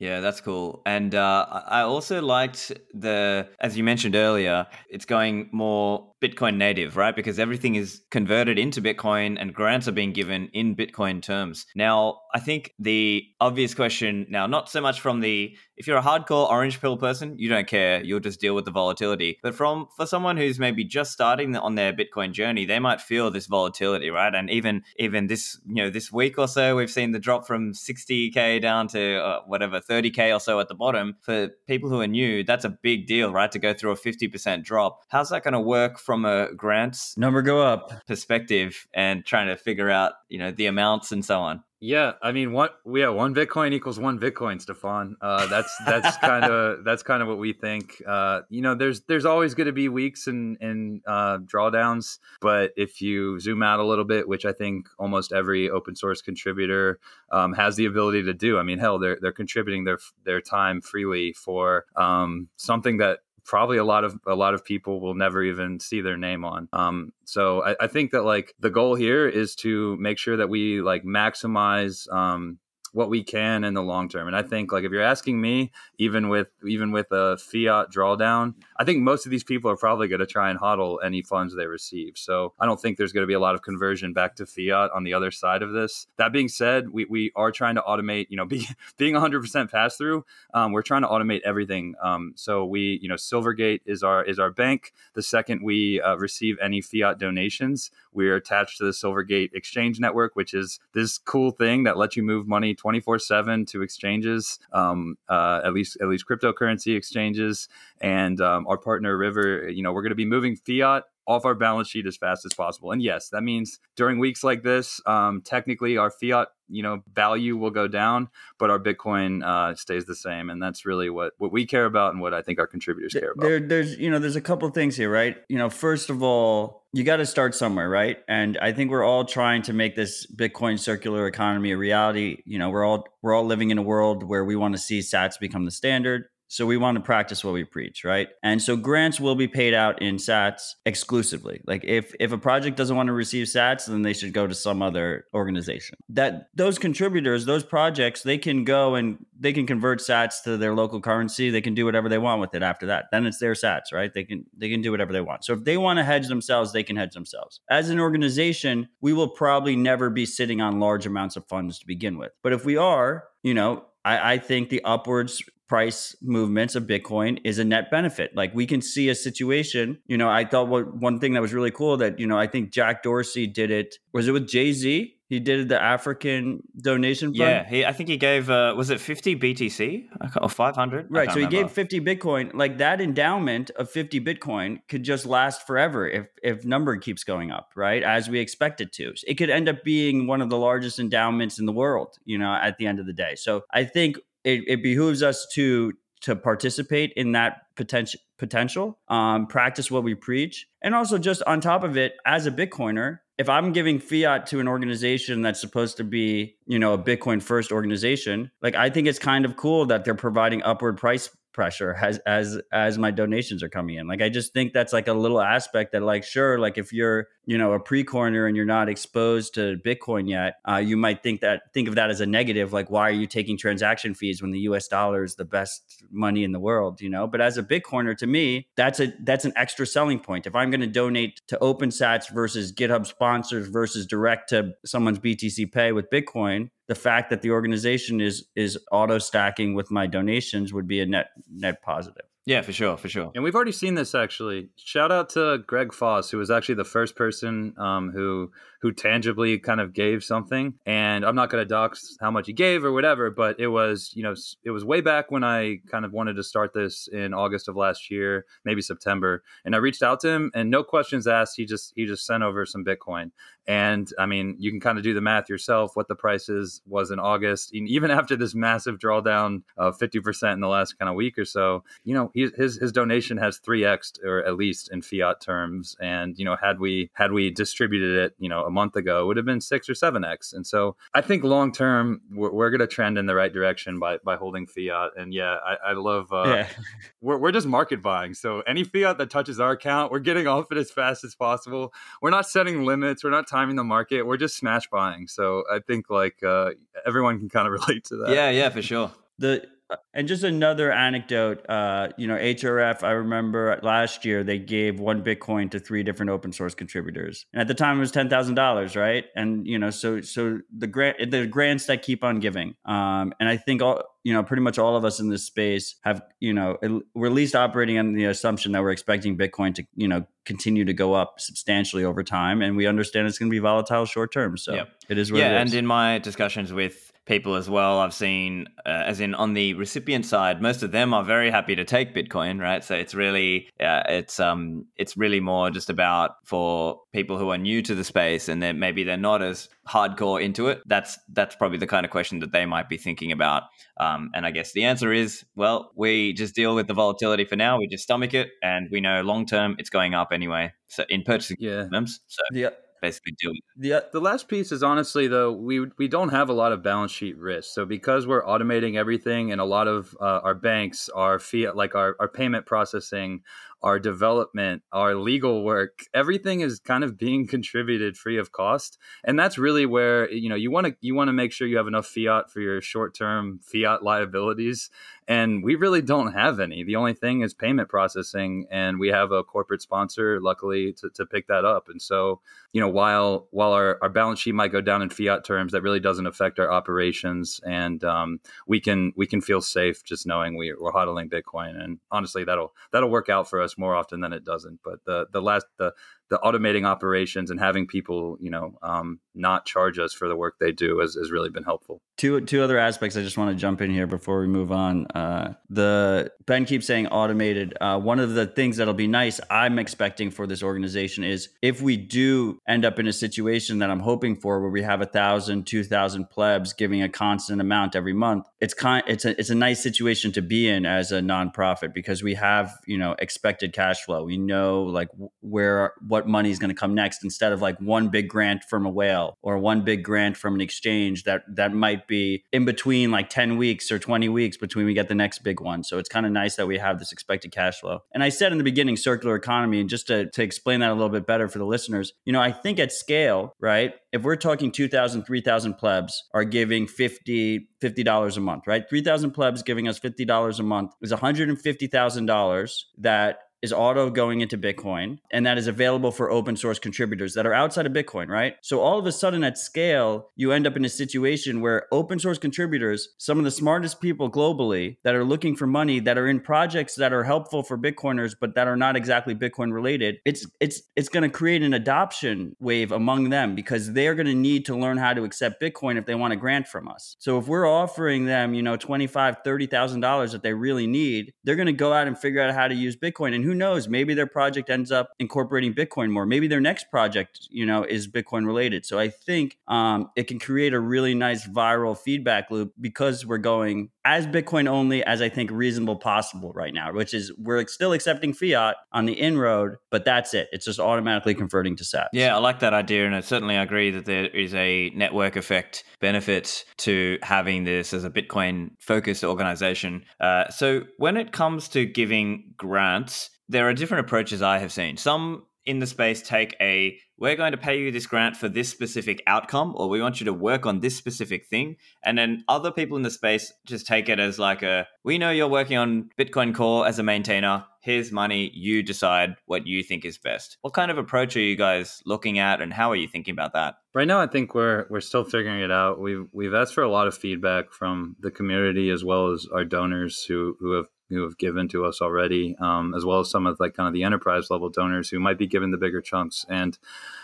Yeah, that's cool. And uh, I also liked the, as you mentioned earlier, it's going more Bitcoin native, right? Because everything is converted into Bitcoin and grants are being given in Bitcoin terms. Now, I think the obvious question now, not so much from the if you're a hardcore orange pill person, you don't care, you'll just deal with the volatility. But from for someone who's maybe just starting on their Bitcoin journey, they might feel this volatility, right? And even even this, you know, this week or so, we've seen the drop from 60k down to uh, whatever 30k or so at the bottom. For people who are new, that's a big deal, right? To go through a 50% drop. How's that going to work? From a grants number go up perspective and trying to figure out you know the amounts and so on? Yeah i mean what yeah one bitcoin equals one bitcoin stephan. Uh, that's that's kind of that's kind of what we think. Uh, you know there's there's always going to be weeks and and uh, drawdowns but if you zoom out a little bit which i think almost every open source contributor um, has the ability to do i mean hell they're they're contributing their their time freely for um, something that probably a lot of a lot of people will never even see their name on. Um, so I, I, think that like the goal here is to make sure that we like maximize um, what we can in the long term. And I think like if you're asking me, even with even with a fiat drawdown, I think most of these people are probably going to try and hodl any funds they receive. So I don't think there's going to be a lot of conversion back to fiat on the other side of this. That being said, we, we are trying to automate, you know, be, being 100% pass through, um, we're trying to automate everything. Um, so we, you know, Silvergate is our is our bank. The second we uh, receive any fiat donations, we are attached to the Silvergate Exchange Network, which is this cool thing that lets you move money 24 7 to exchanges, um, uh, at least at least cryptocurrency exchanges. And um, our partner River, you know, we're going to be moving fiat off our balance sheet as fast as possible. And yes, that means during weeks like this, um, technically our fiat, you know, value will go down, but our Bitcoin uh, stays the same. And that's really what what we care about and what I think our contributors care about. There, there's you know, there's a couple things here, right? You know, first of all, you got to start somewhere, right? And I think we're all trying to make this Bitcoin circular economy a reality. You know, we're all we're all living in a world where we want to see Sats become the standard. So we want to practice what we preach, right? And so grants will be paid out in Sats exclusively. Like if if a project doesn't want to receive Sats, then they should go to some other organization. That those contributors, those projects, they can go and they can convert Sats to their local currency. They can do whatever they want with it after that. Then it's their Sats, right? They can they can do whatever they want. So if they want to hedge themselves, they can hedge themselves. As an organization, we will probably never be sitting on large amounts of funds to begin with. But if we are, you know, I, I, think the upwards price movements of Bitcoin is a net benefit. Like we can see a situation, you know, I thought what one thing that was really cool that, you know, I think Jack Dorsey did it. Was it with Jay Z? He did the African donation fund. Yeah, he, I think he gave, uh, was it 50 BTC or 500? Right. So he gave 50 Bitcoin. Like that endowment of 50 Bitcoin could just last forever if, if number keeps going up, right? As we expect it to. It could end up being one of the largest endowments in the world, you know, at the end of the day. So I think it, it behooves us to to participate in that potential potential um, practice what we preach. And also just on top of it as a bitcoiner if i'm giving fiat to an organization that's supposed to be you know a bitcoin first organization like i think it's kind of cool that they're providing upward price pressure as as as my donations are coming in. Like I just think that's like a little aspect that like sure, like if you're you know a precoiner and you're not exposed to Bitcoin yet, uh, you might think that think of that as a negative. Like why are you taking transaction fees when the U.S. dollar is the best money in the world? You know, but as a Bitcoiner, to me, that's a that's an extra selling point. If I'm going to donate to OpenSats versus GitHub sponsors versus direct to someone's BTC Pay with Bitcoin, the fact that the organization is is auto stacking with my donations would be a net net positive. Yeah, for sure, for sure. And we've already seen this actually. Shout out to Greg Foss, who was actually the first person um, who who tangibly kind of gave something. And I'm not going to dox how much he gave or whatever, but it was you know it was way back when I kind of wanted to start this in August of last year, maybe September. And I reached out to him, and no questions asked. He just he just sent over some Bitcoin. And I mean, you can kind of do the math yourself. What the prices was in August, even after this massive drawdown of 50% in the last kind of week or so, you know, he, his his donation has three x or at least in fiat terms. And you know, had we had we distributed it, you know, a month ago, it would have been six or seven x. And so I think long term, we're, we're going to trend in the right direction by by holding fiat. And yeah, I, I love. Uh, yeah. we're we're just market buying. So any fiat that touches our account, we're getting off it as fast as possible. We're not setting limits. We're not timing the market. We're just smash buying. So I think like uh, everyone can kind of relate to that. Yeah, yeah, for sure. The and just another anecdote, uh, you know, HRF, I remember last year they gave one Bitcoin to three different open source contributors. And at the time it was $10,000, right? And, you know, so, so the grant, the grants that keep on giving. Um, and I think all, you know, pretty much all of us in this space have, you know, we're at least operating on the assumption that we're expecting Bitcoin to, you know, continue to go up substantially over time. And we understand it's going to be volatile short term. So yep. it is yeah, it is. And in my discussions with people as well. I've seen, uh, as in on the recipient side, most of them are very happy to take Bitcoin, right? So it's really, uh, it's um, it's really more just about for people who are new to the space and then maybe they're not as hardcore into it. That's that's probably the kind of question that they might be thinking about. Um, and I guess the answer is, well, we just deal with the volatility for now. We just stomach it, and we know long term it's going up anyway. So in purchasing yeah. terms, so yeah basically do The the last piece is honestly though we we don't have a lot of balance sheet risk. So because we're automating everything and a lot of uh, our banks, our fiat like our, our payment processing, our development, our legal work, everything is kind of being contributed free of cost. And that's really where you know you want to you want to make sure you have enough fiat for your short-term fiat liabilities and we really don't have any. The only thing is payment processing and we have a corporate sponsor luckily to, to pick that up. And so, you know, while while our, our balance sheet might go down in fiat terms, that really doesn't affect our operations and um, we can we can feel safe just knowing we, we're hodling Bitcoin and honestly that'll that'll work out for us more often than it doesn't. But the the last the the automating operations and having people, you know, um, not charge us for the work they do has, has, really been helpful. Two two other aspects I just want to jump in here before we move on. Uh, the Ben keeps saying automated. Uh, one of the things that'll be nice I'm expecting for this organization is if we do end up in a situation that I'm hoping for, where we have a thousand, two thousand plebs giving a constant amount every month, it's kind it's a it's a nice situation to be in as a nonprofit because we have you know expected cash flow. We know like where what what money is going to come next instead of like one big grant from a whale or one big grant from an exchange that that might be in between like 10 weeks or 20 weeks between we get the next big one. So it's kind of nice that we have this expected cash flow. And i said in the beginning circular economy and just to, to explain that a little bit better for the listeners you know i think at scale right if we're talking 2000 3000 plebs are giving 50 $50 a month right? 3000 plebs giving us $50 a month is $150000 that is auto going into Bitcoin, and that is available for open source contributors that are outside of Bitcoin, right? So all of a sudden at scale, you end up in a situation where open source contributors, some of the smartest people globally that are looking for money, that are in projects that are helpful for Bitcoiners, but that are not exactly Bitcoin related, it's it's it's going to create an adoption wave among them because they're going to need to learn how to accept Bitcoin if they want a grant from us. So if we're offering them, you know, twenty five, thirty thousand dollars that they really need, they're going to go out and figure out how to use Bitcoin. And who knows? Maybe their project ends up incorporating Bitcoin more. Maybe their next project, you know, is Bitcoin related. So I think um, it can create a really nice viral feedback loop because we're going as Bitcoin only as I think reasonable possible right now, which is we're still accepting fiat on the inroad, but that's it. It's just automatically converting to sats. Yeah, I like that idea, and I certainly agree that there is a network effect benefit to having this as a Bitcoin focused organization. Uh, so when it comes to giving grants, there are different approaches I have seen. Some in the space take a we're going to pay you this grant for this specific outcome or we want you to work on this specific thing and then other people in the space just take it as like a we know you're working on bitcoin core as a maintainer. Here's money. You decide what you think is best. What kind of approach are you guys looking at and how are you thinking about that? Right now i think we're we're still figuring it out. We've we've asked for a lot of feedback from the community as well as our donors who who have who have given to us already, um, as well as some of like kind of the enterprise level donors who might be given the bigger chunks. And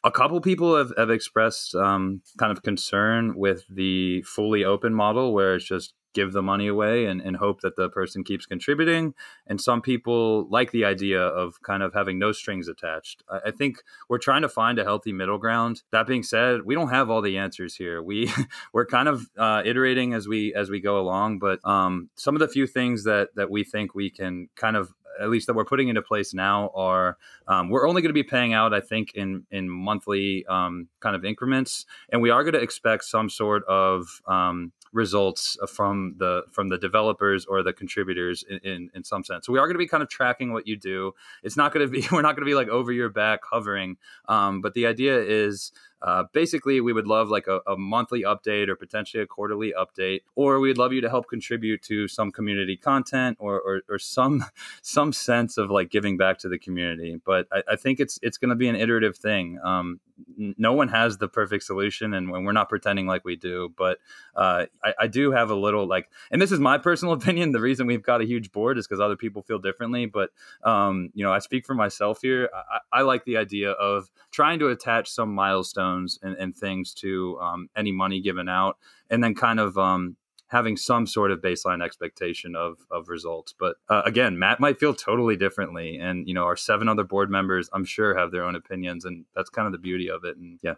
a couple people have, have expressed um, kind of concern with the fully open model, where it's just give the money away and, and hope that the person keeps contributing. And some people like the idea of kind of having no strings attached. I, I, think we're trying to find a healthy middle ground. That being said, we don't have all the answers here. We we're kind of uh, iterating as we as we go along. But um, some of the few things that that we think we can kind of at least that we're putting into place now are um, we're only going to be paying out i think in in monthly um, kind of increments and we are going to expect some sort of um, results from the from the developers or the contributors in, in, in some sense. So we are going to be kind of tracking what you do. It's not going to be we're not going to be like over your back hovering. Um, but the idea is uh, basically, we would love like a, a, monthly update or potentially a quarterly update, or we'd love you to help contribute to some community content or, or, or some some sense of like giving back to the community. But I, I think it's it's going to be an iterative thing. Um, no one has the perfect solution, and when we're not pretending like we do, but uh, I, I, do have a little like, and this is my personal opinion. The reason we've got a huge board is because other people feel differently. But um, you know, I speak for myself here. I, I like the idea of trying to attach some milestones and, and things to um, any money given out, and then kind of um, having some sort of baseline expectation of of results. But uh, again, Matt might feel totally differently, and you know our seven other board members, I'm sure, have their own opinions, and that's kind of the beauty of it. And yeah,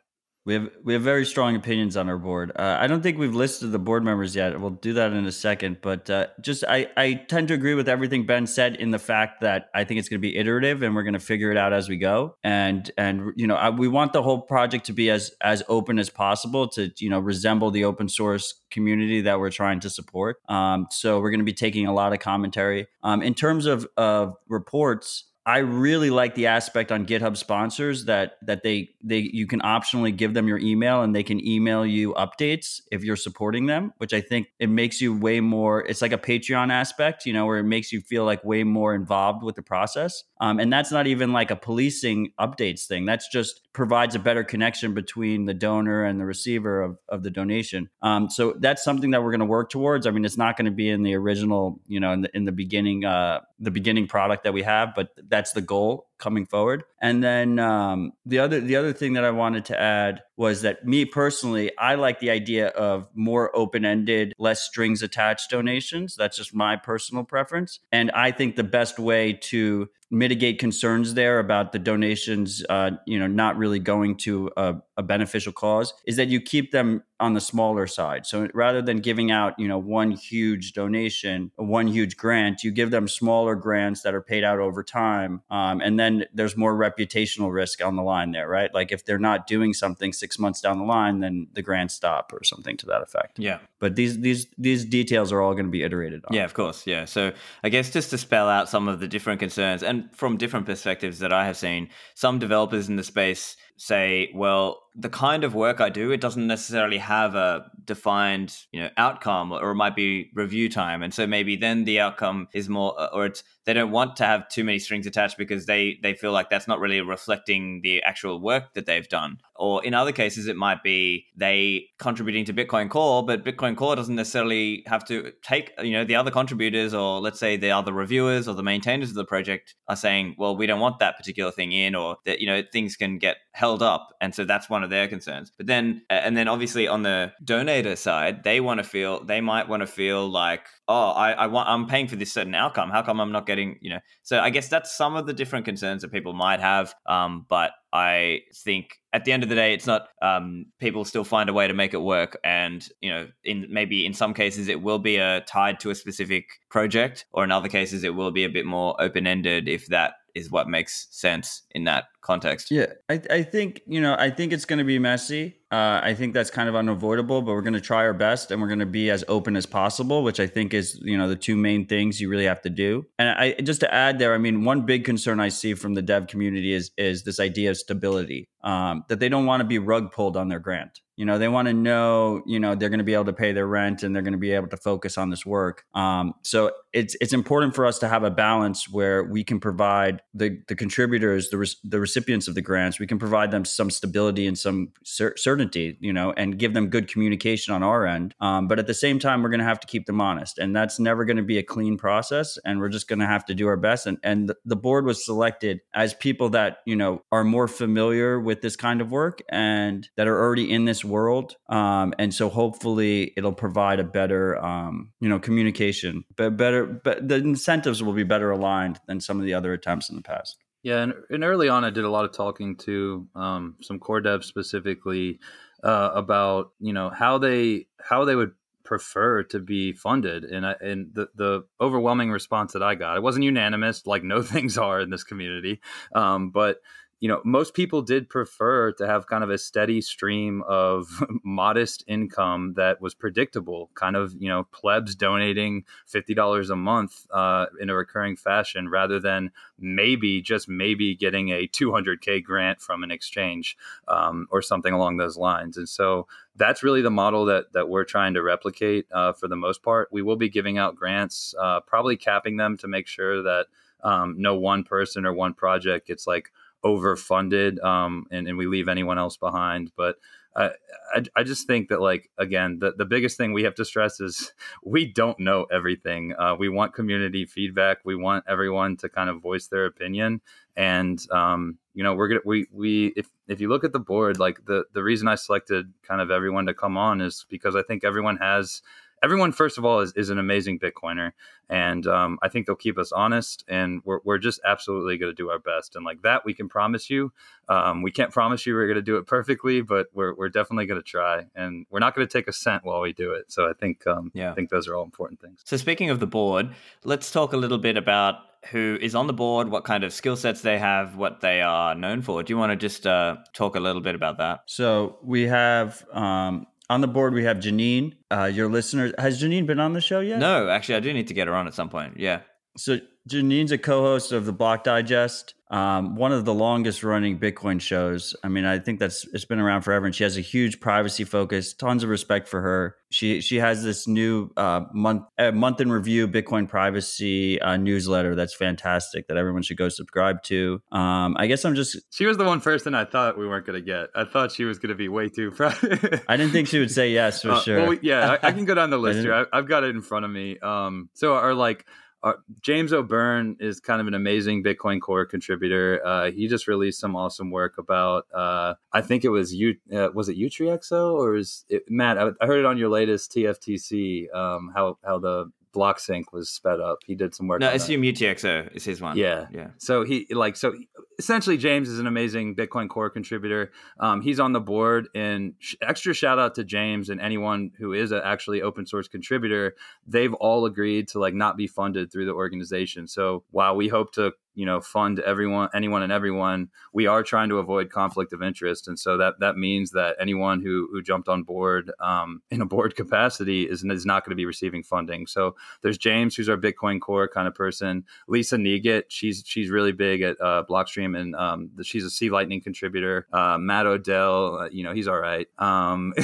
we have we have very strong opinions on our board. Uh, I don't think we've listed the board members yet. We'll do that in a second. But uh, just I I tend to agree with everything Ben said in the fact that I think it's going to be iterative and we're going to figure it out as we go. And and you know I, we want the whole project to be as as open as possible to you know resemble the open source community that we're trying to support. Um, so we're going to be taking a lot of commentary. Um, in terms of of reports, I really like the aspect on GitHub sponsors that that they they you can optionally give them your email and they can email you updates if you're supporting them, which I think it makes you way more. It's like a Patreon aspect, you know, where it makes you feel like way more involved with the process. Um, and that's not even like a policing updates thing. That's just provides a better connection between the donor and the receiver of, of the donation. Um, so that's something that we're going to work towards. I mean, it's not going to be in the original, you know, in the in the beginning, uh, the beginning product that we have, but that's the goal coming forward. And then um, the other the other thing that I wanted to add was that me personally, I like the idea of more open ended, less strings attached donations. That's just my personal preference, and I think the best way to mitigate concerns there about the donations, uh, you know, not really going to a, a, beneficial cause, is that you keep them on the smaller side. So rather than giving out, you know, one huge donation, one huge grant, you give them smaller grants that are paid out over time, um, and then there's more reputational risk on the line there, right? Like if they're not doing something six months down the line, then the grants stop or something to that effect. Yeah. But these these these details are all going to be iterated on. Yeah, of course. Yeah. So I guess just to spell out some of the different concerns and from different perspectives that I have seen, some developers in the space say, well, the kind of work I do, it doesn't necessarily have a defined, you know, outcome, or it might be review time, and so maybe then the outcome is more, uh, or it's they don't want to have too many strings attached because they they feel like that's not really reflecting the actual work that they've done. or in other cases, it might be they contributing to Bitcoin Core, but Bitcoin Core doesn't necessarily have to take, you know, the other contributors or let's say the other reviewers or the maintainers of the project are saying, well, we don't want that particular thing in, or that, you know, things can get held up. And so that's one of their concerns. But then, and then obviously on the donator side, they want to feel, they might want to feel like, oh, I, I want, I'm paying for this certain outcome. How come I'm not getting, you know? So I guess that's some of the different concerns that people might have. Um, but I think at the end of the day, it's not. Um, people still find a way to make it work, and you know, in maybe in some cases it will be a tied to a specific project, or in other cases it will be a bit more open ended if that is what makes sense in that context. Yeah, I, I think you know I think it's going to be messy. Uh, I think that's kind of unavoidable, but we're going to try our best and we're going to be as open as possible, which I think is you know the two main things you really have to do. And I just to add there, I mean, one big concern I see from the dev community is is this idea of stability um, that they don't want to be rug pulled on their grant. You know, they want to know, you know, they're going to be able to pay their rent and they're going to be able to focus on this work. Um, so it's it's important for us to have a balance where we can provide the the contributors, the the recipients of the grants, we can provide them some stability and some cer- certainty, you know, and give them good communication on our end. Um, but at the same time, we're going to have to keep them honest, and that's never going to be a clean process. And we're just going to have to do our best. And and the board was selected as people that you know are more familiar with this kind of work and that are already in this world. Um, and so hopefully it'll provide a better, um, you know, communication, but better, but the incentives will be better aligned than some of the other attempts in the past. Yeah, and, and early on, I did a lot of talking to um, some core devs specifically uh, about you know how they how they would prefer to be funded and I, and the the overwhelming response that I got it wasn't unanimous like no things are in this community um, but you know, most people did prefer to have kind of a steady stream of modest income that was predictable, kind of, you know, plebs donating $50 a month uh, in a recurring fashion rather than maybe, just maybe getting a 200K grant from an exchange um, or something along those lines. And so that's really the model that, that we're trying to replicate uh, for the most part. We will be giving out grants, uh, probably capping them to make sure that um, no one person or one project gets like overfunded um, and, and we leave anyone else behind. But I, I, I, just think that like again the, the biggest thing we have to stress is we don't know everything uh, we want community feedback we want everyone to kind of voice their opinion and um, you know we're gonna we we if if you look at the board like the the reason i selected kind of everyone to come on is because i think everyone has everyone first of all is, is an amazing bitcoiner and um, i think they'll keep us honest and we're, we're just absolutely going to do our best and like that we can promise you um, we can't promise you we're going to do it perfectly but we're, we're definitely going to try and we're not going to take a cent while we do it so i think um, yeah i think those are all important things so speaking of the board let's talk a little bit about who is on the board, what kind of skill sets they have, what they are known for. Do you want to just uh, talk a little bit about that? So we have um, on the board, we have Janine. Uh, your listener has Janine been on the show yet? No, actually, I do need to get her on at some point. Yeah. So Janine's a co-host of the Block Digest, um, one of the longest running Bitcoin shows. I mean, I think that's it's been around forever, and she has a huge privacy focus. Tons of respect for her. She she has this new uh, month uh, month in review Bitcoin privacy uh, newsletter that's fantastic that everyone should go subscribe to. Um, I guess I'm just she was the one person I thought we weren't going to get. I thought she was going to be way too. I didn't think she would say yes for uh, sure. Well, yeah, I, I, can go down the list here. I, have got it in front of me. Um, so are like uh, James O'Beirne is kind of an amazing Bitcoin Core contributor. Uh, he just released some awesome work about. Uh, I think it was you. Uh, was it UTXO or is it Matt? I, I, heard it on your latest TFTC. Um, how how the block sync was sped up. He did some work. No, I assume UTXO is his one. Yeah, yeah. So he like so essentially James is an amazing Bitcoin Core contributor. Um, he's on the board, and sh- extra shout out to James and anyone who is a actually open source contributor. They've all agreed to like not be funded through the organization. So while we hope to you know fund everyone anyone and everyone we are trying to avoid conflict of interest and so that that means that anyone who who jumped on board um, in a board capacity is, is not going to be receiving funding so there's james who's our bitcoin core kind of person lisa Neigut she's she's really big at uh, blockstream stream, and um, the, she's a c-lightning contributor. Uh, Matt Odell, uh, you know, he's all right. Um,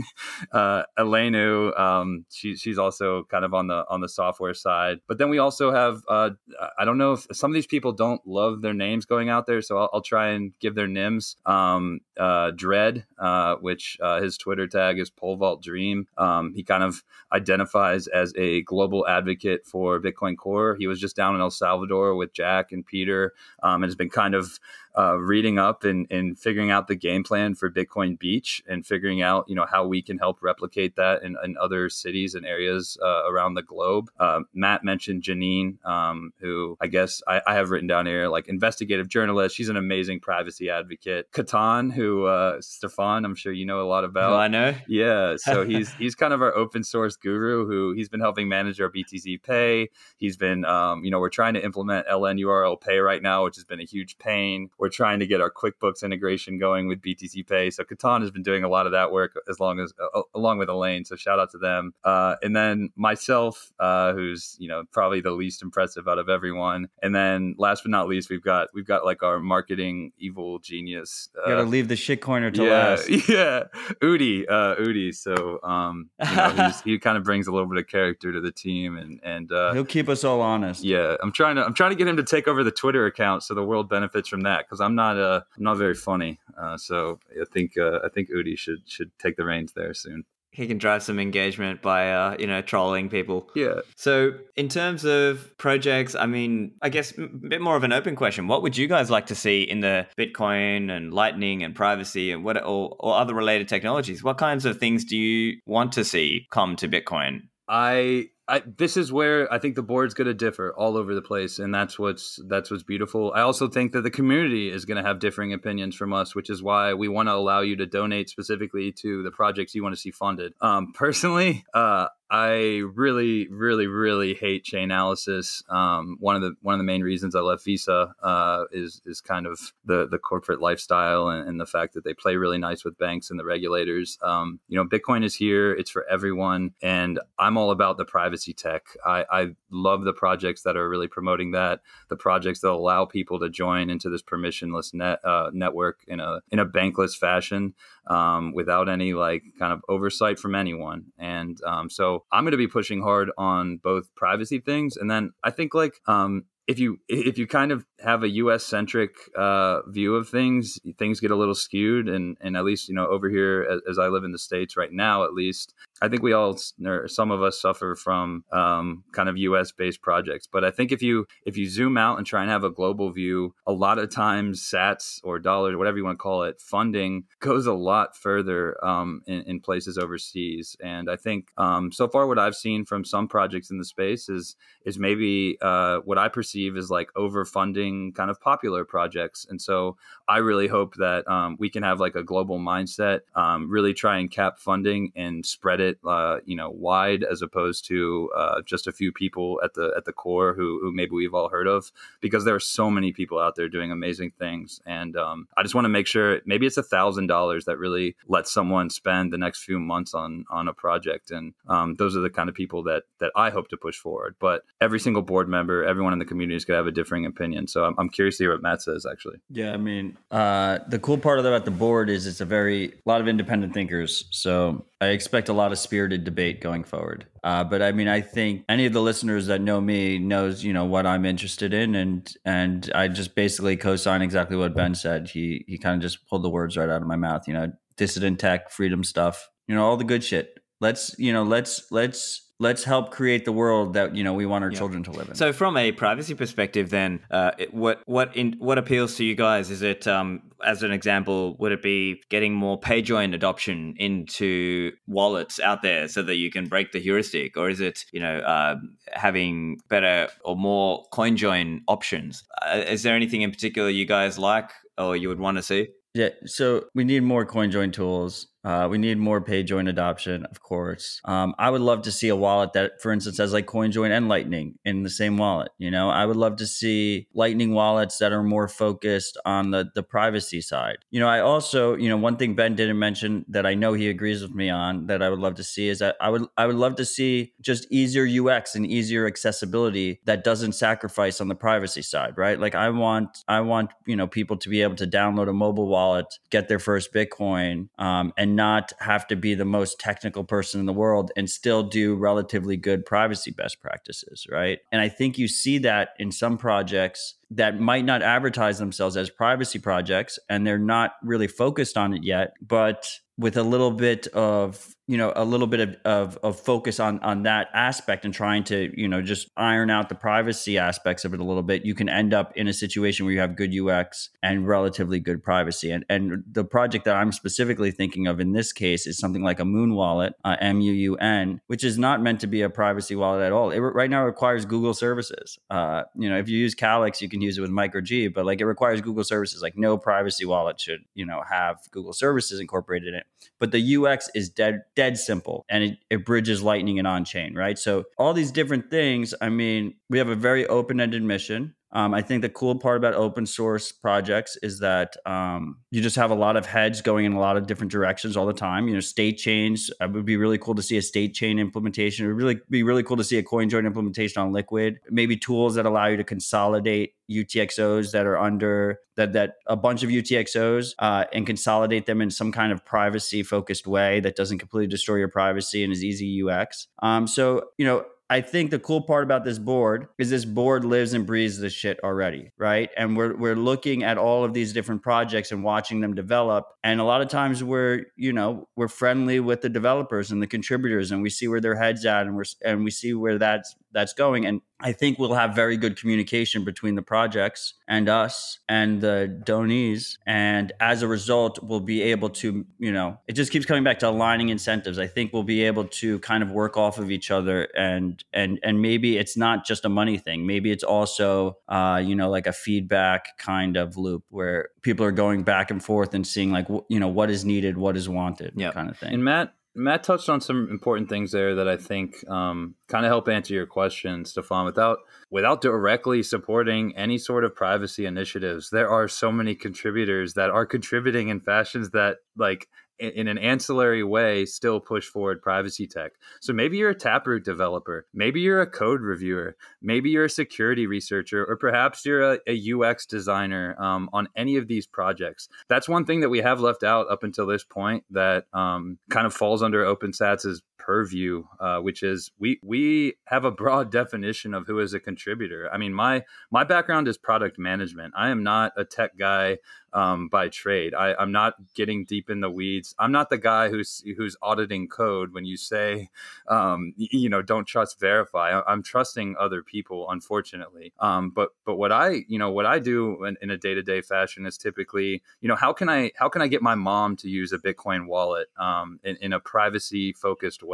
uh, Elaine Ou, um, she, she's also kind of on the on the software side. But then we also have uh, I don't know if some of these people don't love their names going out there, so I'll, I'll try and give their names. Um, uh, Dread, uh, which his Twitter tag is Pole Vault Dream. Um, he kind of identifies as a global advocate for Bitcoin Core. He was just down in El Salvador with Jack and Peter, um, and has been kind of uh, reading up and, and figuring out the game plan for Bitcoin Beach and figuring out you know how we can help replicate that in, in other cities and areas uh, around the globe. Uh, Matt mentioned Janine, um, who I guess I, I, have written down here like investigative journalist. She's an amazing privacy advocate. Katan, who uh, Stephan, I'm sure you know a lot about. Oh, I know. Yeah, so he's he's kind of our open source guru who he's been helping manage our BTC Pay. He's been um, you know we're trying to implement LNURL Pay right now, which has been a huge pain we're trying to get our QuickBooks integration going with BTC Pay. So Katan has been doing a lot of that work as long as uh, along with Elaine. So shout out to them. Uh, and then myself, uh, who's you know probably the least impressive out of everyone. And then last but not least, we've got we've got like our marketing evil genius. Uh, you gotta leave the shit corner to yeah, last. Yeah, Udi, uh, Udi. So um, you know, he kind of brings a little bit of character to the team, and and uh, he'll keep us all honest. Yeah, I'm trying to I'm trying to get him to take over the Twitter account so the world benefits from that because I'm not uh I'm not very funny. Uh, so I think uh, I think Udi should should take the reins there soon. He can drive some engagement by uh, you know trolling people. Yeah. So in terms of projects, I mean, I guess a bit more of an open question. What would you guys like to see in the Bitcoin and Lightning and privacy and what or, or other related technologies? What kinds of things do you want to see come to Bitcoin? I I, this is where I think the board's going to differ all over the place, and that's what's that's what's beautiful. I also think that the community is going to have differing opinions from us, which is why we want to allow you to donate specifically to the projects you want to see funded. Um, personally, uh, I really, really, really hate Chainalysis. Um, one of the one of the main reasons I left Visa uh, is is kind of the the corporate lifestyle and, and, the fact that they play really nice with banks and the regulators. Um, you know, Bitcoin is here; it's for everyone, and I'm all about the privacy tech. I, I love the projects that are really promoting that. The projects that allow people to join into this permissionless net uh, network in a in a bankless fashion um, without any like kind of oversight from anyone. And um, so I'm going to be pushing hard on both privacy things, and then I think like um, if you if you kind of have a U.S. centric uh, view of things, things get a little skewed, and and at least you know over here, as, as, I live in the states right now, at least I think we all, or some of us, suffer from um, kind of U.S. based projects. But I think if you if you zoom out and try and have a global view, a lot of times Sats or dollars, whatever you want to call it, funding goes a lot further um, in, in, places overseas. And I think um, so far what I've seen from some projects in the space is is maybe uh, what I perceive as like overfunding kind of popular projects. And so I really hope that um, we can have like a global mindset, um, really try and cap funding and spread it, uh, you know, wide as opposed to uh, just a few people at the at the core who, who maybe we've all heard of, because there are so many people out there doing amazing things. And um, I just want to make sure maybe it's a thousand dollars that really lets someone spend the next few months on on a project. And um, those are the kind of people that that I hope to push forward. But every single board member, everyone in the community is going to have a differing opinion. So I'm, I'm curious to hear what Matt says, actually. Yeah, I mean, uh, the cool part about the board is it's a very, a lot of independent thinkers. So I expect a lot of spirited debate going forward. Uh, but I mean, I think any of the listeners that know me knows, you know, what I'm interested in, and and I just basically co-sign exactly what Ben said. He he kind of just pulled the words right out of my mouth. You know, dissident tech, freedom stuff, you know, all the good shit. Let's you know, let's let's let's help create the world that you know we want our yeah. children to live in. So, from a privacy perspective, then, uh, it, what what in, what appeals to you guys? Is it, um, as an example, would it be getting more PayJoin adoption into wallets out there so that you can break the heuristic, or is it you know uh, having better or more CoinJoin options? Uh, is there anything in particular you guys like or you would want to see? Yeah, so we need more CoinJoin tools Uh, we need more PayJoin adoption, of course. Um, I would love to see a wallet that, for instance, has like CoinJoin and Lightning in the same wallet. You know, I would love to see Lightning wallets that are more focused on the the privacy side. You know, I also, you know, one thing Ben didn't mention that I know he agrees with me on that I would love to see is that I would I would love to see just easier UX and easier accessibility that doesn't sacrifice on the privacy side, right? Like I want I want you know people to be able to download a mobile wallet, get their first Bitcoin, um, and not have to be the most technical person in the world and still do relatively good privacy best practices, right? And I think you see that in some projects that might not advertise themselves as privacy projects and they're not really focused on it yet, but with a little bit of you know a little bit of, of, of, focus on on that aspect and trying to you know just iron out the privacy aspects of it a little bit you can end up in a situation where you have good ux and relatively good privacy. And and the project that i'm specifically thinking of in this case is something like a Muun wallet uh, m-u-u-n which is not meant to be a privacy wallet at all. It right now requires google services. Uh, you know if you use calyx you can use it with microg but like it requires google services. Like no privacy wallet should you know have google services incorporated in it. But the ux is dead dead simple and it, it bridges lightning and on chain right? So all these different things i mean we have a very open-ended mission um, I think the cool part about open source projects is that um, you just have a lot of heads going in a lot of different directions all the time. You know, state chains. It would be really cool to see a state chain implementation. It would really be really cool to see a coin join implementation on Liquid. Maybe tools that allow you to consolidate UTXOs that are under that that a bunch of UTXOs uh, and consolidate them in some kind of privacy focused way that doesn't completely destroy your privacy and is easy UX. Um, so you know I think the cool part about this board is this board lives and breathes this shit already, right? And we're we're looking at all of these different projects and watching them develop. And a lot of times we're, you know, we're friendly with the developers and the contributors and we see where their heads at and we're and we see where that's that's going. And I think we'll have very good communication between the projects and us and the donees. And as a result, we'll be able to, you know, it just keeps coming back to aligning incentives. I think we'll be able to kind of work off of each other and and and maybe it's not just a money thing. Maybe it's also uh, you know, like a feedback kind of loop where people are going back and forth and seeing like you know what is needed, what is wanted, yeah. kind of thing. And Matt Matt touched on some important things there that I think um, kind of help answer your question, Stephan. Without without directly supporting any sort of privacy initiatives, there are so many contributors that are contributing in fashions that like in an ancillary way still push forward privacy tech. So maybe you're a Taproot developer, maybe you're a code reviewer, maybe you're a security researcher, or perhaps you're a, a UX designer um, on any of these projects. That's one thing that we have left out up until this point that um, kind of falls under OpenSats' purview, uh, which is we we have a broad definition of who is a contributor. I mean, my my background is product management. I am not a tech guy um, by trade. I, I'm not getting deep in the weeds. I'm not the guy who's who's auditing code when you say, um, you know, don't trust verify. I'm trusting other people, unfortunately. Um, but but what I you know what I do in, in a day to day fashion is typically you know how can I how can I get my mom to use a Bitcoin wallet um, in, in a privacy focused way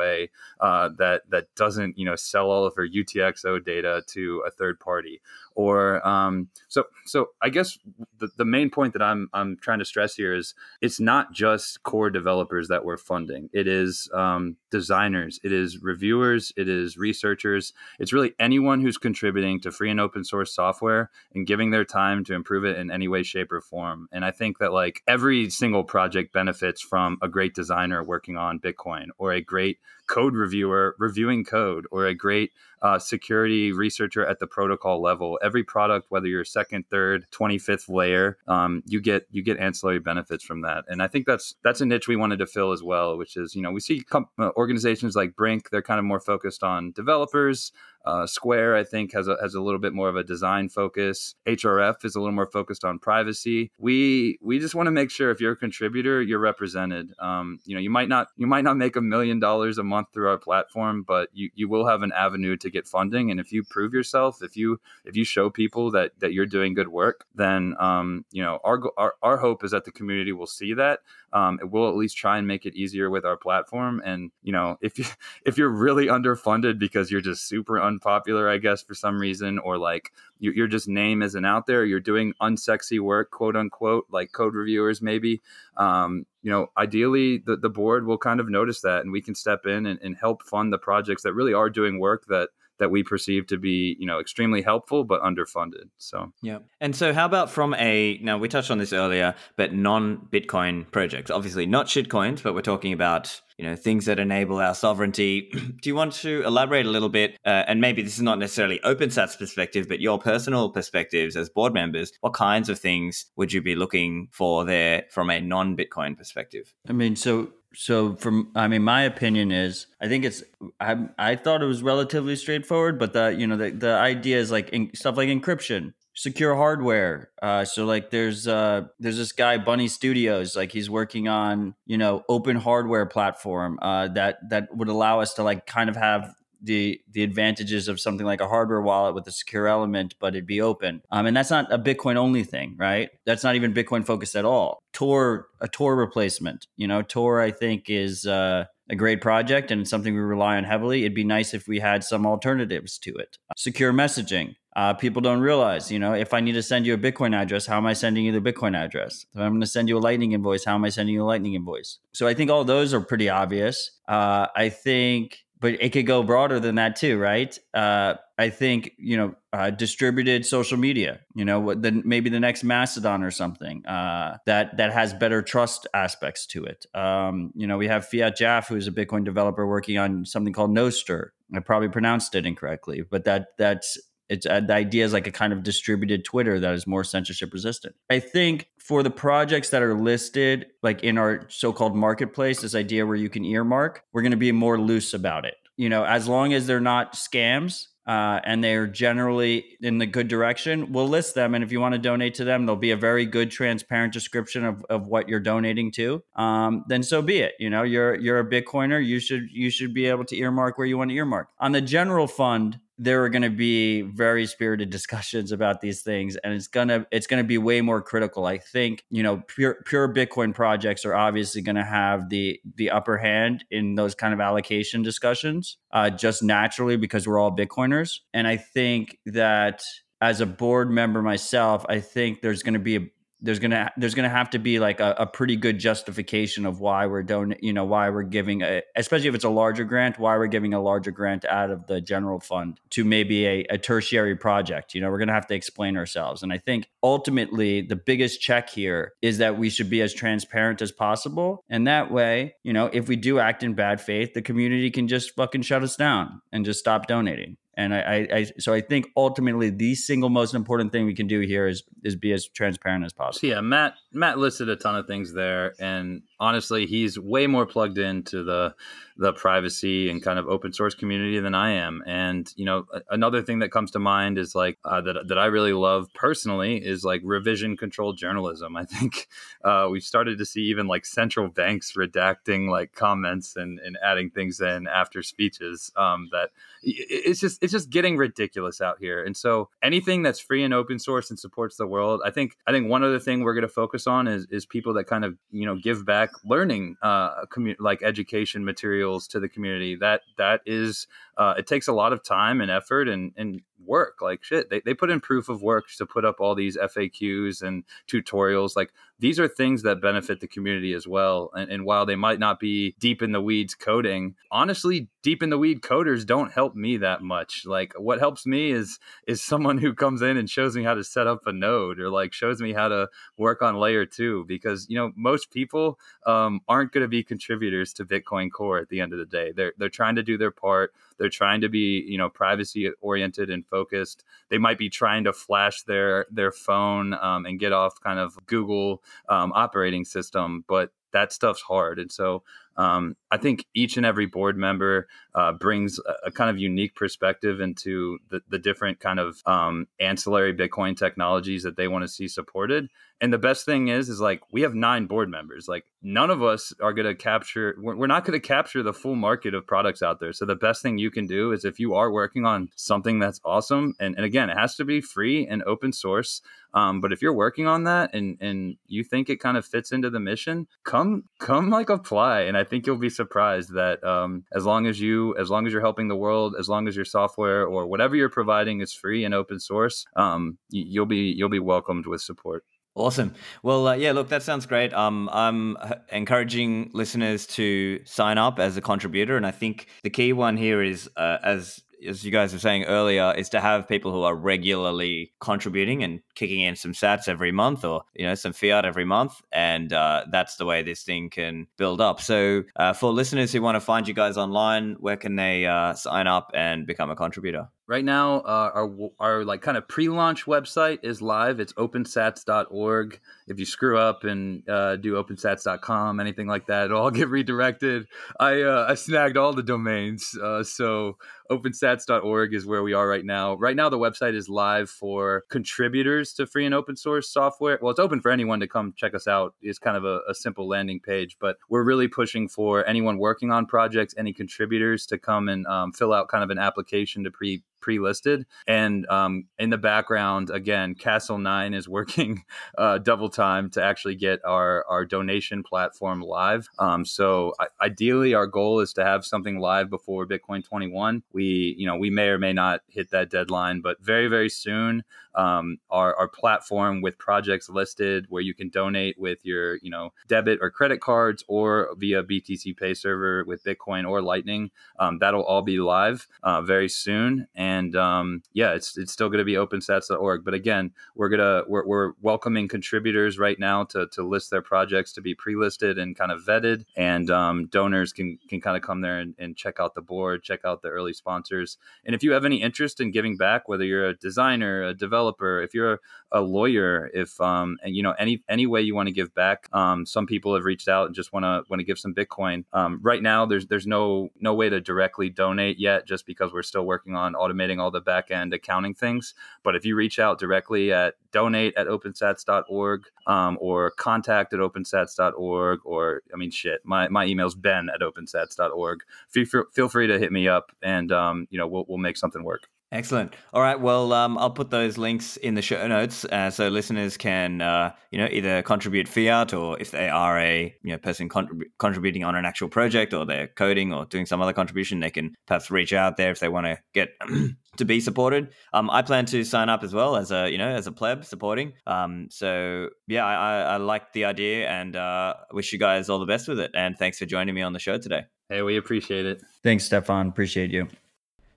uh, that that doesn't you know sell all of her UTXO data to a third party or um, so so I guess the, the main point that I'm I'm trying to stress here is it's not just core developers that we're funding. It is um, designers, it is reviewers, it is researchers. It's really anyone who's contributing to free and open source software and giving their time to improve it in any way, shape, or form. And I think that like every single project benefits from a great designer working on Bitcoin or a great code reviewer reviewing code or a great uh, security researcher at the protocol level. Every product, whether you're second, third, 25th layer, um, you get you get ancillary benefits from that. And I think that's that's a niche we wanted to fill as well, which is you know we see uh, organizations like Brink, they're kind of more focused on developers. Uh, Square, I think, has a, has a little bit more of a design focus. HRF is a little more focused on privacy. We we just want to make sure if you're a contributor, you're represented. Um, you know, you might not you might not make a million dollars a month through our platform, but you, you will have an avenue to get funding. And if you prove yourself, if you if you show people that that you're doing good work, then um, you know our, our our hope is that the community will see that um, we'll at least try and make it easier with our platform. And you know, if you if you're really underfunded because you're just super unpopular, I guess for some reason, or like your, your just name isn't out there, you're doing unsexy work, quote unquote, like code reviewers maybe. Um, you know, ideally the, the board will kind of notice that and we can step in and, and help fund the projects that really are doing work that that we perceive to be you know extremely helpful but underfunded so. Yeah. And so how about from a now we touched on this earlier but non-bitcoin projects? Obviously not shitcoins but we're talking about you know things that enable our sovereignty. Do you want to elaborate a little bit uh, and maybe this is not necessarily opensat's perspective but your personal perspectives as board members what kinds of things would you be looking for there from a non-bitcoin perspective? I mean so so from i mean my opinion is i think it's i i thought it was relatively straightforward but the you know the, the idea is like in, stuff like encryption secure hardware uh so like there's uh there's this guy bunnie studios like he's working on you know open hardware platform uh that that would allow us to like kind of have the the advantages of something like a hardware wallet with a secure element, but it'd be open. Um, and that's not a Bitcoin only thing, right? That's not even Bitcoin focused at all. Tor a Tor replacement, you know, Tor I think is uh, a great project and something we rely on heavily. It'd be nice if we had some alternatives to it. Secure messaging. Uh, people don't realize, you know, if I need to send you a Bitcoin address, how am I sending you the Bitcoin address? If I'm going to send you a Lightning invoice, how am I sending you a Lightning invoice? So I think all those are pretty obvious. Uh, I think but it could go broader than that too, right? Uh, I think you know uh, distributed social media. You know, then maybe the next Mastodon or something uh, that that has better trust aspects to it. Um, you know, we have fiatjaf, who's a Bitcoin developer working on something called Nostr. I probably pronounced it incorrectly, but that that's it's uh, the idea is like a kind of distributed Twitter that is more censorship resistant. I think for the projects that are listed, like in our so-called marketplace, this idea where you can earmark, we're going to be more loose about it. You know, as long as they're not scams, uh, and they're generally in the good direction, we'll list them. And if you want to donate to them, there'll be a very good, transparent description of, of what you're donating to. Um, then so be it. You know, you're you're a Bitcoiner. You should you should be able to earmark where you want to earmark. On the general fund, there are going to be very spirited discussions about these things and it's going to it's going to be way more critical i think. You know pure pure bitcoin projects are obviously going to have the the upper hand in those kind of allocation discussions uh, just naturally because we're all bitcoiners. And i think that as a board member myself i think there's going to be a there's gonna there's gonna have to be like a, a pretty good justification of why we're don you know why we're giving a especially if it's a larger grant why we're giving a larger grant out of the general fund to maybe a, a tertiary project. You know we're gonna have to explain ourselves. And i think ultimately the biggest check here is that we should be as transparent as possible. And that way you know if we do act in bad faith the community can just fucking shut us down and just stop donating and I, I, so I think ultimately the single most important thing we can do here is is be as transparent as possible. Yeah, Matt Matt listed a ton of things there, and honestly, he's way more plugged into the the privacy and kind of open source community than I am. And you know, another thing that comes to mind is like uh, that that I really love personally is like revision control journalism. I think uh, we've started to see even like central banks redacting like comments and, and adding things in after speeches. Um, that it's just it's just getting ridiculous out here. And so anything that's free and open source and supports the world, I think I think one other thing we're going to focus on is is people that kind of you know give back learning uh, commu- like education materials to the community that that is uh, it takes a lot of time and effort and, and work like shit they, they put in proof of work to put up all these faqs and tutorials like these are things that benefit the community as well and, and while they might not be deep in the weeds coding honestly deep in the weed coders don't help me that much. Like what helps me is is someone who comes in and shows me how to set up a node or like shows me how to work on layer two because you know most people um, aren't going to be contributors to bitcoin core at the end of the day. They're they're trying to do their part. They're trying to be, you know, privacy oriented and focused. They might be trying to flash their their phone um, and get off kind of Google um, operating system, but that stuff's hard. And so um, I think each and every board member uh, brings a, a, kind of unique perspective into the, the different kind of um, ancillary Bitcoin technologies that they want to see supported. And the best thing is, is like we have nine board members. Like none of us are going to capture we're not going to capture the full market of products out there so the best thing you can do is if you are working on something that's awesome and, and again it has to be free and open source um, but if you're working on that and and you think it kind of fits into the mission come come like apply and i think you'll be surprised that um, as long as you as long as you're helping the world as long as your software or whatever you're providing is free and open source um, you'll be you'll be welcomed with support Awesome. Well, uh, yeah, look, that sounds great. Um, I'm encouraging listeners to sign up as a contributor. And I think the key one here is, uh, as as you guys were saying earlier, is to have people who are regularly contributing and kicking in some sats every month or, you know, some fiat every month. And uh, that's the way this thing can build up. So uh, for listeners who want to find you guys online, where can they uh, sign up and become a contributor? Right now, uh, our our like kind of pre-launch website is live. It's opensats.org. If you screw up and uh, do opensats.com, anything like that, it'll all get redirected. I uh, I snagged all the domains, uh, so opensats.org is where we are right now. Right now, the website is live for contributors to free and open source software. Well, it's open for anyone to come check us out. It's kind of a, a simple landing page, but we're really pushing for anyone working on projects, any contributors to come and um, fill out kind of an application to pre pre-listed. And um, in the background again castle 9 is working uh, double time to actually get our our donation platform live. Um, so I- ideally our goal is to have something live before bitcoin 21 we you know we may or may not hit that deadline but very very soon um, our, our platform with projects listed where you can donate with your you know debit or credit cards or via BTCPay Server with bitcoin or lightning um, that'll all be live uh, very soon. And um, yeah it's it's still going to be opensats.org but again we're gonna we're, we're welcoming contributors right now to, to list their projects to be pre-listed and kind of vetted and um, donors can can kind of come there and, and check out the board check out the early sponsors and if you have any interest in giving back whether you're a designer a developer if you're a lawyer, if um, and you know any any way you want to give back. Um, some people have reached out and just want to want to give some Bitcoin. Um, right now, there's there's no no way to directly donate yet, just because we're still working on automating all the back end accounting things. But if you reach out directly at donate at opensats.org um, or contact at opensats.org or I mean shit, my my email's ben at opensats.org. Feel, feel free to hit me up and um, you know we'll we'll make something work. Excellent. All right. Well, um, I'll put those links in the show notes uh, so listeners can, uh, you know, either contribute fiat or if they are a you know person contrib- contributing on an actual project or they're coding or doing some other contribution, they can perhaps reach out there if they want to get to be supported. Um, I plan to sign up as well as a you know as a pleb supporting. Um, so yeah, I, I, I like the idea and uh, wish you guys all the best with it. And thanks for joining me on the show today. Hey, we appreciate it. Thanks, Stephan. Appreciate you.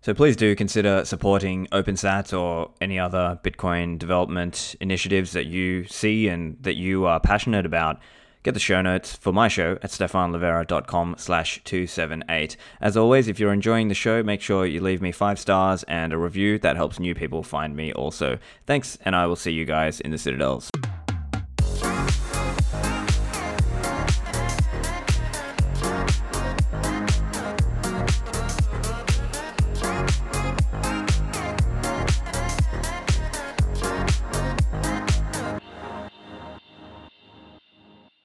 So please do consider supporting OpenSat or any other Bitcoin development initiatives that you see and that you are passionate about. Get the show notes for my show at stephanlivera.com slash 278. As always, if you're enjoying the show, make sure you leave me five stars and a review. That helps new people find me also. Thanks, and I will see you guys in the Citadels.